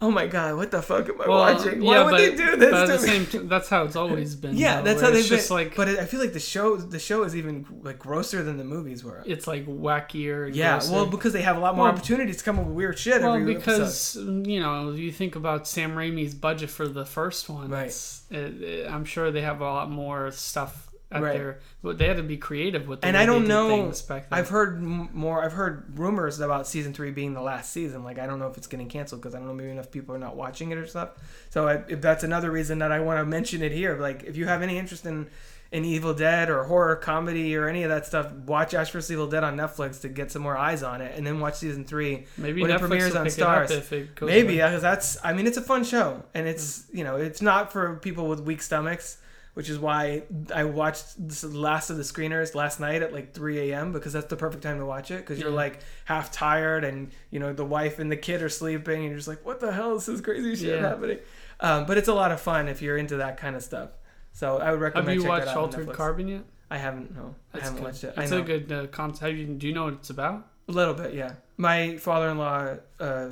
oh my god, what the fuck am I Well, watching? Why yeah, would but, they do this to the me? same t- that's how it's always been. yeah, though, that's how they've it's been. like but I feel like the show, the show is even like grosser than the movies were. it's like wackier. Yeah, grosser. well, because they have a lot more Well- opportunities to come up with weird shit Well, every episode. because you know, you think about Sam Raimi's budget for the first one. Right. It, it, I'm sure they have a lot more stuff at Right. their. But they had to be creative with. The And I don't know. I've heard more. I've heard rumors about season three being the last season. Like I don't know if it's getting canceled because I don't know maybe enough people are not watching it or stuff. So I, if that's another reason that I want to mention it here. Like if you have any interest in in Evil Dead or horror comedy or any of that stuff, watch Ash vs Evil Dead on Netflix to get some more eyes on it, and then watch season three. maybe when it premieres on Starz. it up if it goes. Maybe because that's. I mean, it's a fun show, and it's mm. you know it's not for people with weak stomachs, which is why I watched the last of the screeners last night at like 3 a.m. because that's the perfect time to watch it because you're Yeah. like half tired and you know the wife and the kid are sleeping and you're just like, what the hell is this crazy shit Yeah. happening? Um, but it's a lot of fun if you're into that kind of stuff. So I would recommend. Have you watched that out Altered Carbon yet? I haven't. No, I That's haven't good. watched it. It's I know a good uh, concept. Do you know what it's about? a little bit. Yeah, my father-in-law uh,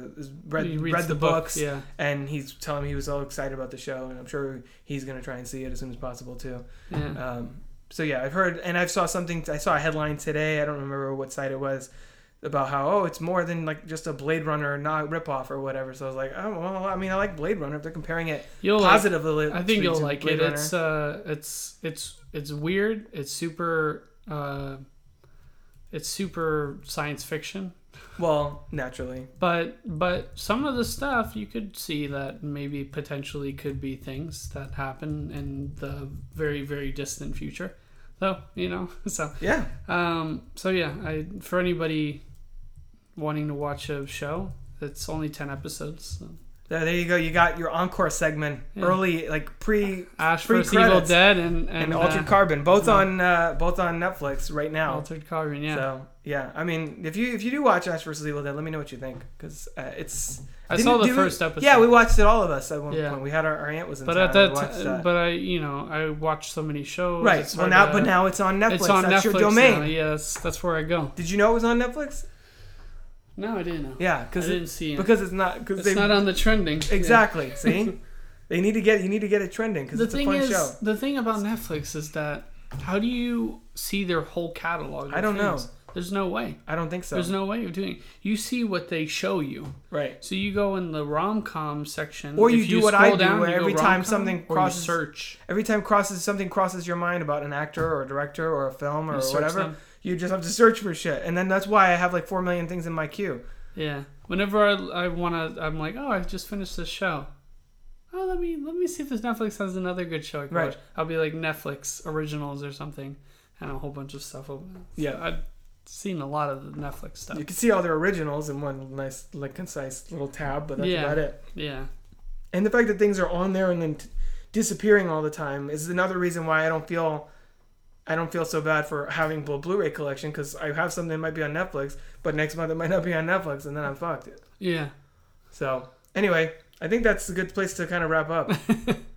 read read the, book, books. Yeah. and he's telling me he was all excited about the show, and I'm sure he's gonna try and see it as soon as possible too. Yeah. Um, so yeah, I've heard, and I saw something. I saw a headline today. I don't remember what site it was about how oh it's more than like just a Blade Runner not ripoff or whatever. So I was like, oh well, I mean I like Blade Runner. If they're comparing it You'll like, positively, I think you'll like Blade it. Runner. It's uh, it's it's it's weird. It's super. Uh, it's super science fiction, well naturally. but but some of the stuff you could see that maybe potentially could be things that happen in the very very distant future. Though you know, so Yeah, um, so yeah, I for anybody wanting to watch a show, it's only ten episodes. So. There there you go. You got your encore segment Yeah. early, like pre Ash vs Evil. Dead and and, and, Altered uh, Carbon, both yeah. on uh, both on Netflix right now. Altered Carbon. Yeah, So yeah, I mean, if you if you do watch Ash vs Evil Dead, let me know what you think because uh, it's. I saw the did we- first episode. Yeah, we watched it all of us at one Yeah. point. We had our, our aunt was in But town. at that, watched but I, you know, I watched so many shows. right. Well, now to- but now it's on Netflix. it's on That's Netflix your domain. now. Yes, that's where I go. Did you know it was on Netflix? No, I didn't know. Yeah, I because didn't see it. because it's not because it's they not on the trending. Exactly. See, they need to get you need to get it trending because it's a fun is, show. the thing about Netflix is that how do you see their whole catalog? I don't know. There's no way. I don't think so. There's no way of doing. It. You see what they show you. right. So you go in the rom com section, Or you do what I do, down, where every time something crosses- search. Every time crosses something crosses your mind about an actor or a director or a film or whatever, them. You just have to search for shit, and then that's why I have like four million things in my queue. Yeah. Whenever I, I wanna, I'm like, oh, I just finished this show. Oh, let me let me see if this Netflix has another good show I can Right. watch. I'll be like Netflix originals or something, and a whole bunch of stuff. Open. Yeah. I've seen a lot of the Netflix stuff. You can see all their originals in one nice, like concise little tab, but that's Yeah. about it. Yeah. And the fact that things are on there and then t- disappearing all the time is another reason why I don't feel I don't feel so bad for having a Blu-ray collection because I have something that might be on Netflix, but next month it might not be on Netflix, and then I'm fucked. Yeah. So anyway, I think that's a good place to kind of wrap up.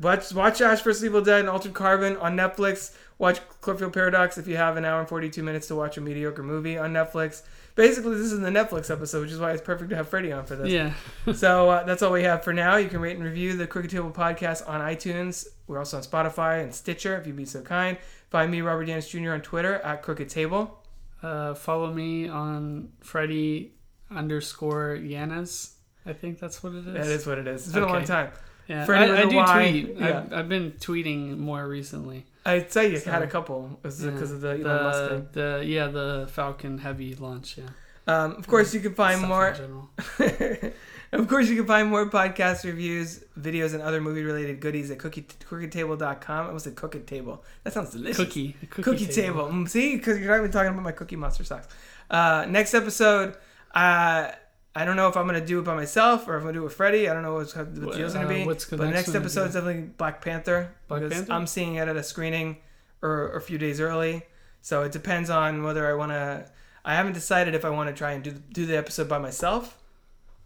watch watch Ash vs Evil Dead and Altered Carbon on Netflix. Watch Cloverfield Paradox if you have an hour and 42 minutes to watch a mediocre movie on Netflix. Basically, this is the Netflix episode, which is why it's perfect to have Freddy on for this. Yeah. so uh, that's all we have for now. You can rate and review the Crooked Table podcast on iTunes. We're also on Spotify and Stitcher, if you'd be so kind. Find me, Robert Yaniz Jr., on Twitter at Crooked Table. Uh, follow me on Freddy underscore Yaniz. I think that's what it is. That is what it is. It's been a long Okay. time. Yeah. For I, I do why- tweet. yeah. I've, I've been tweeting more recently. I'd say you So- had a couple because Yeah. of the Elon Musk thing. the, the yeah the Falcon Heavy launch. Yeah. Um, of course, you can find more. of course, you can find more podcast reviews, videos, and other movie-related goodies at cookie, crookedtable.com. I was at Cookie Table. That sounds delicious. Cookie. Cookie, Cookie table. Mm, see, because you're not even talking about my Cookie Monster socks. Uh, next episode, uh, I don't know if I'm gonna do it by myself or if I'm gonna do it with Freddy. I don't know what's, what the deal's gonna uh, be. what's the but the next next episode is definitely Black Panther. Black because Panther? I'm seeing it at a screening or, or a few days early. So it depends on whether I want to. I haven't decided if I want to try and do do the episode by myself,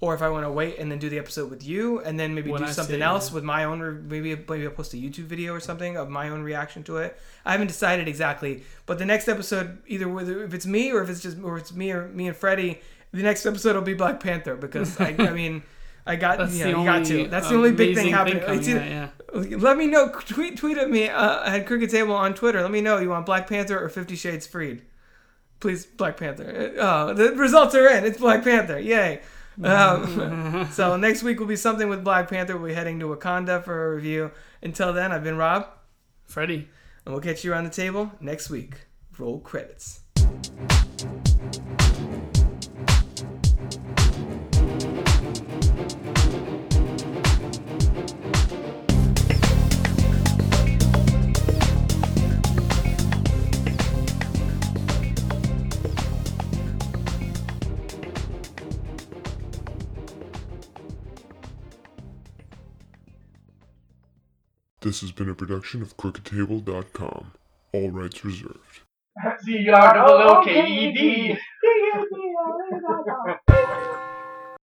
or if I want to wait and then do the episode with you, and then maybe When do I something else with my own. Re- maybe maybe I'll post a YouTube video or something of my own reaction to it. I haven't decided exactly, but the next episode, either whether if it's me or if it's just or it's me or me and Freddy, the next episode will be Black Panther because I, I mean. I got That's yeah, the you got to. That's the only big thing happening. coming It's either- out, yeah. Let me know. Tweet tweet at me uh, at Crooked Table on Twitter. Let me know you want Black Panther or Fifty Shades Freed. Please, Black Panther. Uh, the results are in. It's Black Panther. Yay. Um, so next week will be something with Black Panther. We'll be heading to Wakanda for a review. Until then, I've been Rob, Freddy. and we'll catch you around the table next week. Roll credits. This has been a production of CrookedTable.com. All rights reserved. That's